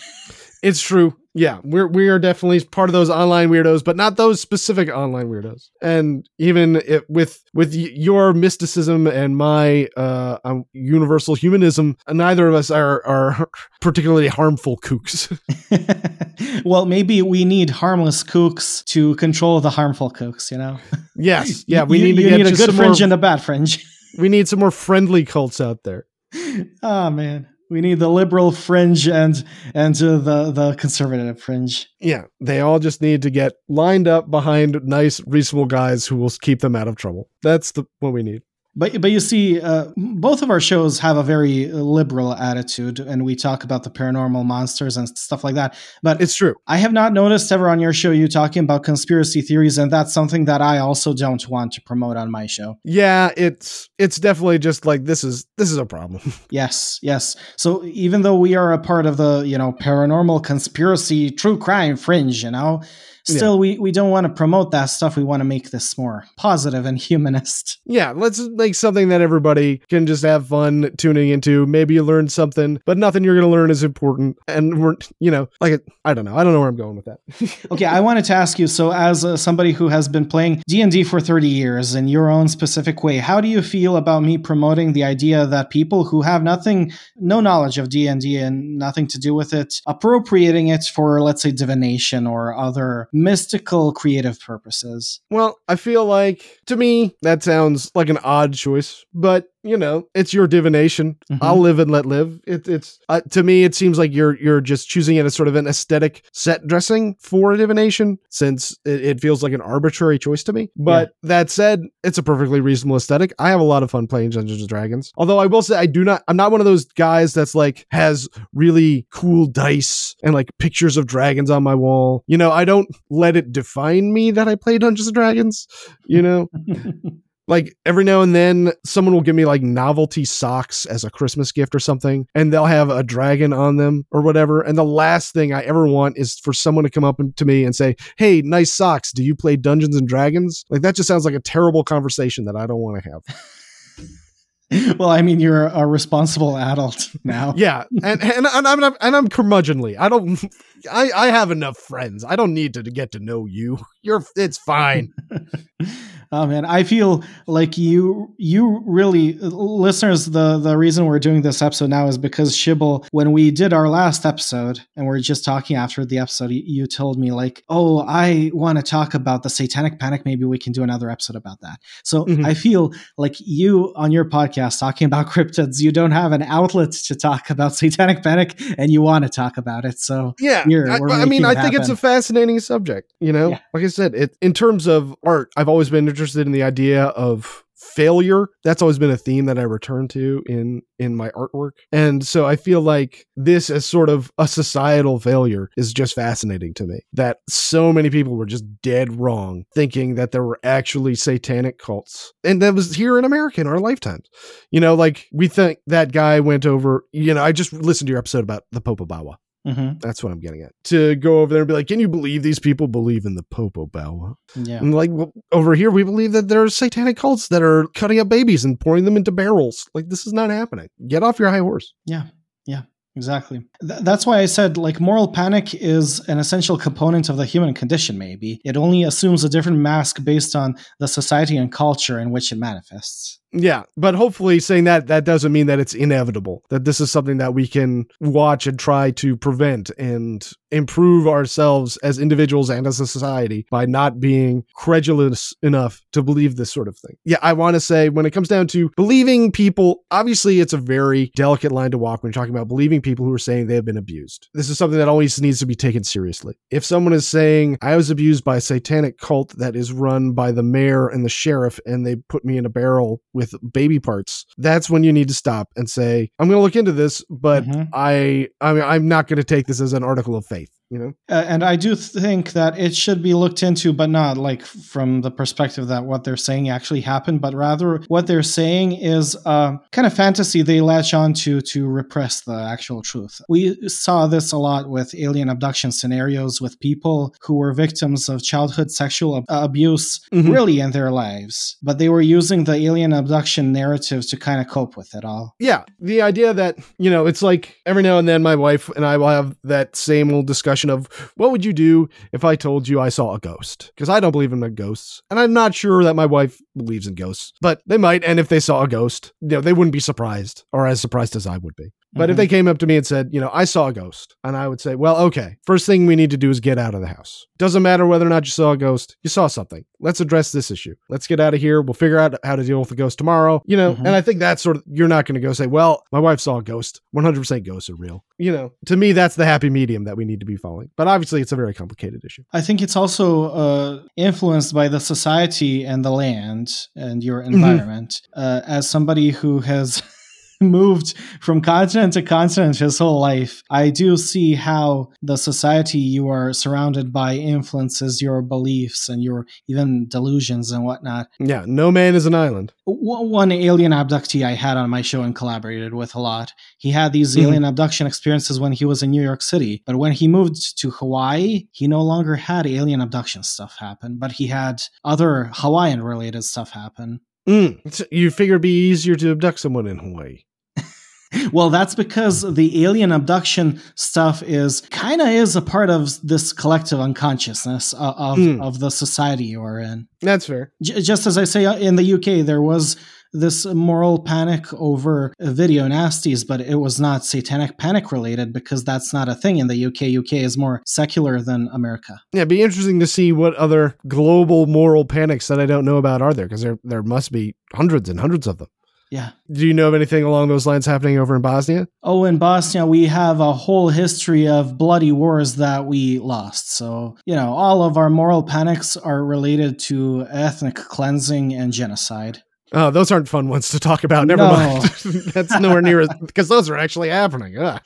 It's true. Yeah, we're we are definitely part of those online weirdos, but not those specific online weirdos. And even it, with with your mysticism and my uh, um, universal humanism, neither of us are are particularly harmful kooks. well, maybe we need harmless kooks to control the harmful kooks. You know. yes, yeah, we You- need to you get need a good some more, fringe and a bad fringe. we need some more friendly cults out there. oh man, we need the liberal fringe and and uh, the the conservative fringe. Yeah, they all just need to get lined up behind nice, reasonable guys who will keep them out of trouble. That's the what we need. But but you see, uh, both of our shows have a very liberal attitude, and we talk about the paranormal monsters and stuff like that. But It's true. I have not noticed ever on your show you talking about conspiracy theories, and that's something that I also don't want to promote on my show. Yeah, it's it's definitely just like this is this is a problem. Yes, yes. So even though we are a part of the you know paranormal conspiracy true crime fringe, you know, still we we don't want to promote that stuff. We want to make this more positive and humanist. Yeah, let's make something that everybody can just have fun tuning into. Maybe you learn something, but nothing you're going to learn is important. And we're, you know, like, I don't know. I don't know where I'm going with that. okay, I wanted to ask you. So, as uh, somebody who has been playing D and D for thirty years in your own specific way, how do you feel about me promoting the idea that people who have nothing, no knowledge of D and D and nothing to do with it, appropriating it for, let's say, divination or other mystical, creative purposes? well, I feel like to me, that sounds like an odd choice, but you know, it's your divination. Mhm. I'll live and let live. It, it's uh, to me, it seems like you're you're just choosing it as sort of an aesthetic set dressing for a divination, since it, it feels like an arbitrary choice to me. But that said, it's a perfectly reasonable aesthetic. I have a lot of fun playing Dungeons and Dragons. Although I will say, I do not. I'm not one of those guys that's like has really cool dice and like pictures of dragons on my wall. You know, I don't let it define me that I play Dungeons and Dragons. You know, like every now and then someone will give me like novelty socks as a christmas gift or something and they'll have a dragon on them or whatever and the last thing i ever want is for someone to come up to me and say hey nice socks. Do you play dungeons and dragons? Like that just sounds like a terrible conversation that i don't want to have well, I mean, you're a responsible adult now. yeah and and, and i'm and i'm curmudgeonly i don't i i have enough friends i don't need to, to get to know you you're it's fine oh man, I feel like you you really listeners the the reason we're doing this episode now is because Shibble when we did our last episode and we're just talking after the episode you, told me like, "Oh, I want to talk about the satanic panic, maybe we can do another episode about that." So, Mhm. I feel like you on your podcast talking about cryptids, you don't have an outlet to talk about satanic panic and you want to talk about it. So, Yeah, Here, I, I mean, I think it's a fascinating subject. You know, Yeah. like I said, it in terms of art, I've always been interested in the idea of failure. That's always been a theme that I return to in in my artwork, and so I feel like this as sort of a societal failure is just fascinating to me. That so many people were just dead wrong, thinking that there were actually satanic cults, and that was here in America in our lifetimes. You know, like we think that guy went over. You know, I just listened to your episode about the Popobawa. Mhm, That's what I'm getting at. To go over there and be like, can you believe these people believe in the Popobawa? yeah. And like well, over here, we believe that there are satanic cults that are cutting up babies and pouring them into barrels. Like this is not happening. Get off your high horse. Yeah, yeah, exactly. Th- that's why I said like moral panic is an essential component of the human condition. Maybe it only assumes a different mask based on the society and culture in which it manifests. Yeah, but hopefully saying that that doesn't mean that it's inevitable. That this is something that we can watch and try to prevent and improve ourselves as individuals and as a society by not being credulous enough to believe this sort of thing. Yeah, I want to say when it comes down to believing people, obviously it's a very delicate line to walk when you're talking about believing people who are saying they have been abused. This is something that always needs to be taken seriously. If someone is saying I was abused by a satanic cult that is run by the mayor and the sheriff and they put me in a barrel with baby parts, that's when you need to stop and say, I'm going to look into this, but Mhm. I, I mean, I'm not going to take this as an article of faith. You know? Uh, and I do think that it should be looked into, but not like from the perspective that what they're saying actually happened, but rather what they're saying is uh, kind of fantasy they latch on to to repress the actual truth. We saw this a lot with alien abduction scenarios with people who were victims of childhood sexual ab- abuse Mhm. really in their lives, but they were using the alien abduction narrative to kind of cope with it all. Yeah, the idea that you know it's like every now and then my wife and I will have that same old discussion of what would you do if I told you I saw a ghost? Because I don't believe in ghosts, and I'm not sure that my wife believes in ghosts, but they might. And if they saw a ghost, you know, they wouldn't be surprised or as surprised as I would be. But if Mhm. they came up to me and said, you know, I saw a ghost, and I would say, well, okay, first thing we need to do is get out of the house. Doesn't matter whether or not you saw a ghost, you saw something. Let's address this issue. Let's get out of here. We'll figure out how to deal with the ghost tomorrow. You know, Mhm. and I think that's sort of, you're not going to go say, well, my wife saw a ghost. 100% ghosts are real. You know, to me, that's the happy medium that we need to be following. But obviously, it's a very complicated issue. I think it's also uh, influenced by the society and the land and your Mm-hmm. environment. Uh, as somebody who has moved from continent to continent his whole life, I do see how the society you are surrounded by influences your beliefs and your even delusions and whatnot. Yeah, no man is an island. One alien abductee I had on my show and collaborated with a lot. He had these Mhm. alien abduction experiences when he was in New York City, but when he moved to Hawaii, he no longer had alien abduction stuff happen, but he had other Hawaiian related stuff happen. Mm. You figure it'd be easier to abduct someone in Hawaii. Well, that's because the alien abduction stuff is kind of is a part of this collective unconsciousness of of, Mm. of the society you are in. That's fair. J- just as I say uh, in the UK, there was this moral panic over video nasties, but it was not satanic panic related because that's not a thing in the UK. UK is more secular than America. Yeah, it'd be interesting to see what other global moral panics that I don't know about are there, because there there must be hundreds and hundreds of them. Yeah. Do you know of anything along those lines happening over in Bosnia? Oh, in Bosnia, we have a whole history of bloody wars that we lost. So, you know, all of our moral panics are related to ethnic cleansing and genocide. Oh, those aren't fun ones to talk about. Never No. mind. That's nowhere near because those are actually happening. Ugh.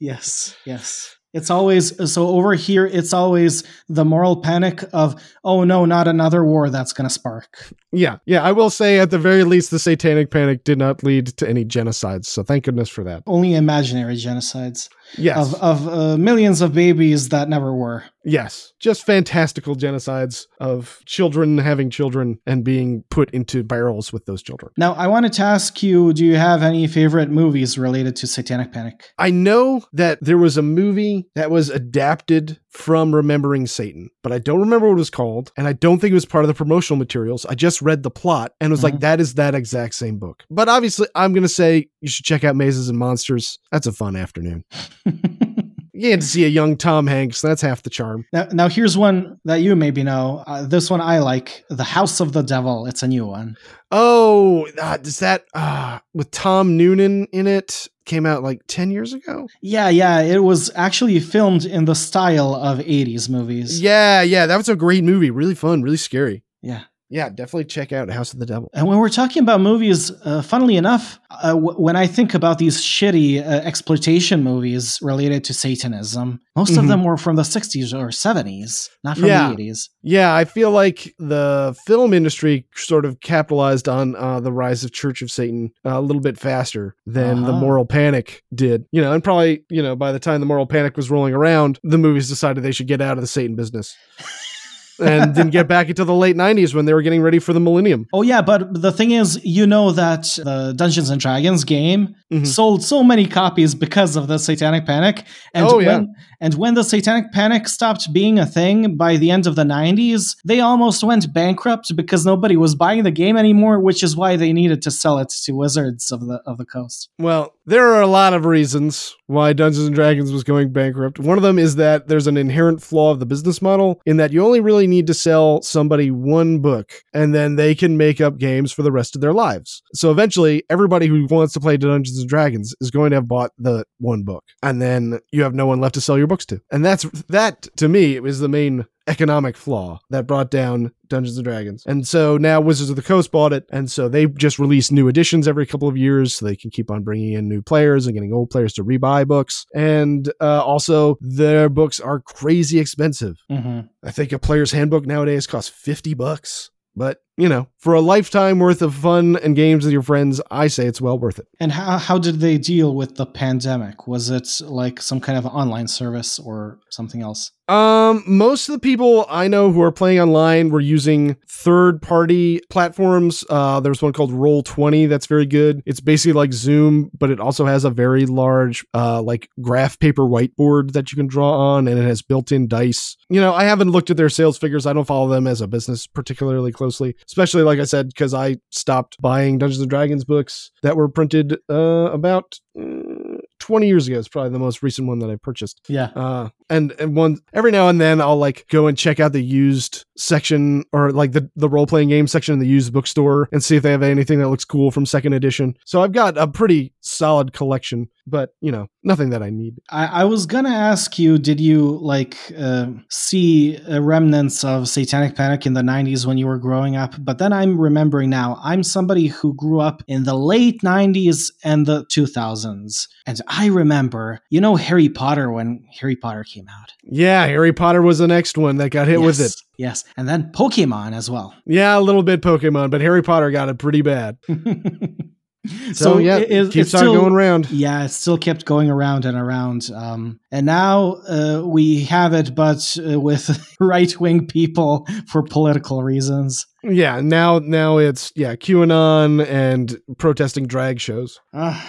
Yes, yes. It's always so over here. It's always the moral panic of, oh no, not another war that's going to spark. Yeah, yeah. I will say at the very least, the Satanic Panic did not lead to any genocides. So thank goodness for that. Only imaginary genocides Yes, of of uh, millions of babies that never were. yes. Just fantastical genocides of children having children and being put into barrels with those children. Now, I wanted to ask you: Do you have any favorite movies related to Satanic Panic? I know that there was a movie that was adapted from Remembering Satan, but I don't remember what it was called, and I don't think it was part of the promotional materials. I just read the plot and was like, Mhm. that is that exact same book. But obviously, I'm going to say you should check out Mazes and Monsters. That's a fun afternoon. You get to see a young Tom Hanks. That's half the charm. now, now, here's one that you maybe know. Uh, this one I like: The House of the Devil. It's a new one. Oh, uh, does that uh, with Tom Noonan in it? Came out like 10 years ago? Yeah, yeah. It was actually filmed in the style of '80s movies. Yeah, yeah. That was a great movie. Really fun, really scary. yeah. Yeah, definitely check out House of the Devil. And when we're talking about movies, uh, funnily enough, uh, w- when I think about these shitty uh, exploitation movies related to Satanism, most of Mhm. them were from the 60s or 70s, not from Yeah. the 80s. Yeah, I feel like the film industry sort of capitalized on uh, the rise of Church of Satan uh, a little bit faster than the Uh-huh. Moral Panic did. You know, and probably, you know, by the time the Moral Panic was rolling around, the movies decided they should get out of the Satan business. and didn't get back until the late 90s when they were getting ready for the millennium. Oh, yeah, but the thing is, you know that the Dungeons and Dragons game Mhm. sold so many copies because of the Satanic Panic. And Oh, yeah. when, and when the Satanic Panic stopped being a thing by the end of the 90s, they almost went bankrupt because nobody was buying the game anymore, which is why they needed to sell it to Wizards of the of the Coast. Well, there are a lot of reasons why Dungeons and Dragons was going bankrupt. One of them is that there's an inherent flaw of the business model in that you only really need to sell somebody one book and then they can make up games for the rest of their lives. So eventually, everybody who wants to play Dungeons and Dragons is going to have bought the one book. And then you have no one left to sell your books to. And that's that to me is the main economic flaw that brought down Dungeons and Dragons. And so now Wizards of the Coast bought it. And so they just release new editions every couple of years so they can keep on bringing in new players and getting old players to rebuy books. And uh, also, their books are crazy expensive. hmm I think a player's handbook nowadays costs 50 bucks. But, you know, for a lifetime worth of fun and games with your friends, I say it's well worth it. And how how did they deal with the pandemic? Was it like some kind of online service or something else? Um, most of the people I know who are playing online were using third party platforms. Uh, there's one called Roll20 that's very good. It's basically like Zoom, but it also has a very large, uh, like graph paper whiteboard that you can draw on and it has built in dice. You know, I haven't looked at their sales figures. I don't follow them as a business particularly closely, especially like I said, because I stopped buying Dungeons and Dragons books that were printed, uh, about uh, 20 years ago is probably the most recent one that I purchased. Yeah. Uh, and and one every now and then I'll like go and check out the used section or like the the role playing game section in the used bookstore and see if they have anything that looks cool from second edition. So I've got a pretty solid collection, but you know nothing that I need. I, I was gonna ask you, did you like uh, see remnants of Satanic Panic in the '90s when you were growing up? But then I'm remembering now, I'm somebody who grew up in the late '90s and the 2000s, and I remember, you know, Harry Potter when Harry Potter came out. Yeah, Harry Potter was the next one that got hit with it. Yes, Yes, and then Pokemon as well. Yeah, a little bit Pokemon, but Harry Potter got it pretty bad. so, So, yeah, it- it- keeps on still- going around. Yeah, it still kept going around and around. Um, and now uh, we have it, but uh, with right wing people for political reasons. Yeah, now now it's yeah QAnon and protesting drag shows. Uh,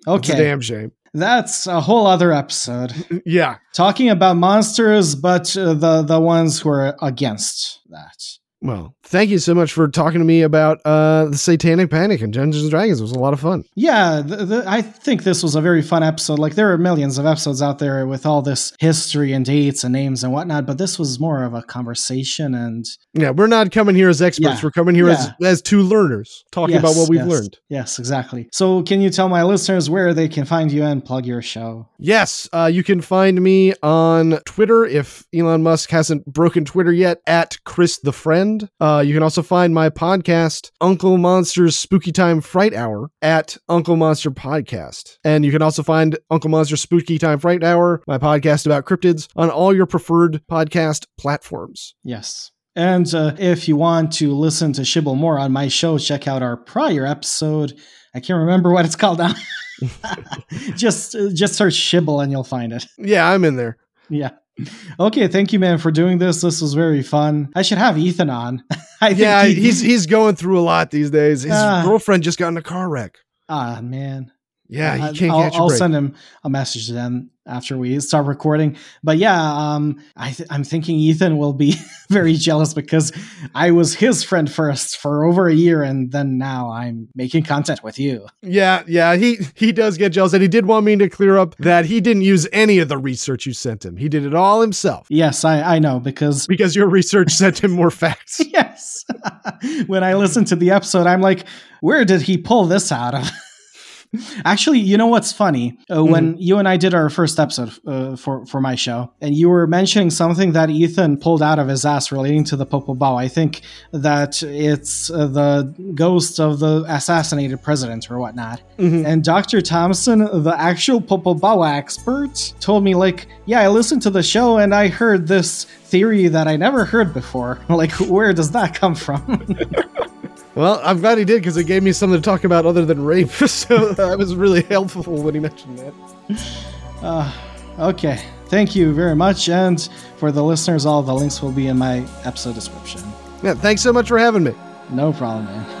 It's a okay, damn shame. that's a whole other episode. Yeah, Talking about monsters, but uh, the, the ones who are against that. Well, thank you so much for talking to me about uh, the Satanic Panic and Dungeons and Dragons. It was a lot of fun. Yeah, the, the, I think this was a very fun episode. Like, there are millions of episodes out there with all this history and dates and names and whatnot, but this was more of a conversation and Yeah, we're not coming here as experts. Yeah. We're coming here as, Yeah. as two learners talking about what we've yes, learned. Yes, exactly. So, can you tell my listeners where they can find you and plug your show? Yes, uh, you can find me on Twitter if Elon Musk hasn't broken Twitter yet at Chris the Friend. Uh, you can also find my podcast, Uncle Monster's Spooky Time Fright Hour, at Uncle Monster Podcast. And you can also find Uncle Monster's Spooky Time Fright Hour, my podcast about cryptids, on all your preferred podcast platforms. Yes. And uh, if you want to listen to Shibble more on my show, check out our prior episode. I can't remember what it's called now. just uh, just search Shibble and you'll find it. Yeah, I'm in there. Yeah. Okay, thank you, man, for doing this. This was very fun. I should have Ethan on. I think Yeah, he- he's he's going through a lot these days. His Ah. girlfriend just got in a car wreck. ah man. Yeah, he I- can't I'll, catch a I'll break. send him a message then after we start recording. But yeah, um, I th- I'm thinking Ethan will be very jealous because I was his friend first for over a year, and then now I'm making content with you. Yeah, yeah, he he does get jealous, and he did want me to clear up that he didn't use any of the research you sent him. He did it all himself Yes, I, I know because because your research sent him more facts. yes, when I listened to the episode, I'm like, where did he pull this out of? Actually, you know what's funny? Uh, When you and I did our first episode uh, for for my show, and you were mentioning something that Ethan pulled out of his ass relating to the Popobawa. I think that it's uh, the ghost of the assassinated president or whatnot. Mhm. And Dr. Thompson, the actual Popobawa expert, told me like, yeah, I listened to the show and I heard this theory that I never heard before. Like, where does that come from? Well, I'm glad he did because it gave me something to talk about other than rape. so that was really helpful when he mentioned that. Uh, okay. Thank you very much. And for the listeners, all the links will be in my episode description. Yeah, thanks so much for having me. No problem, man.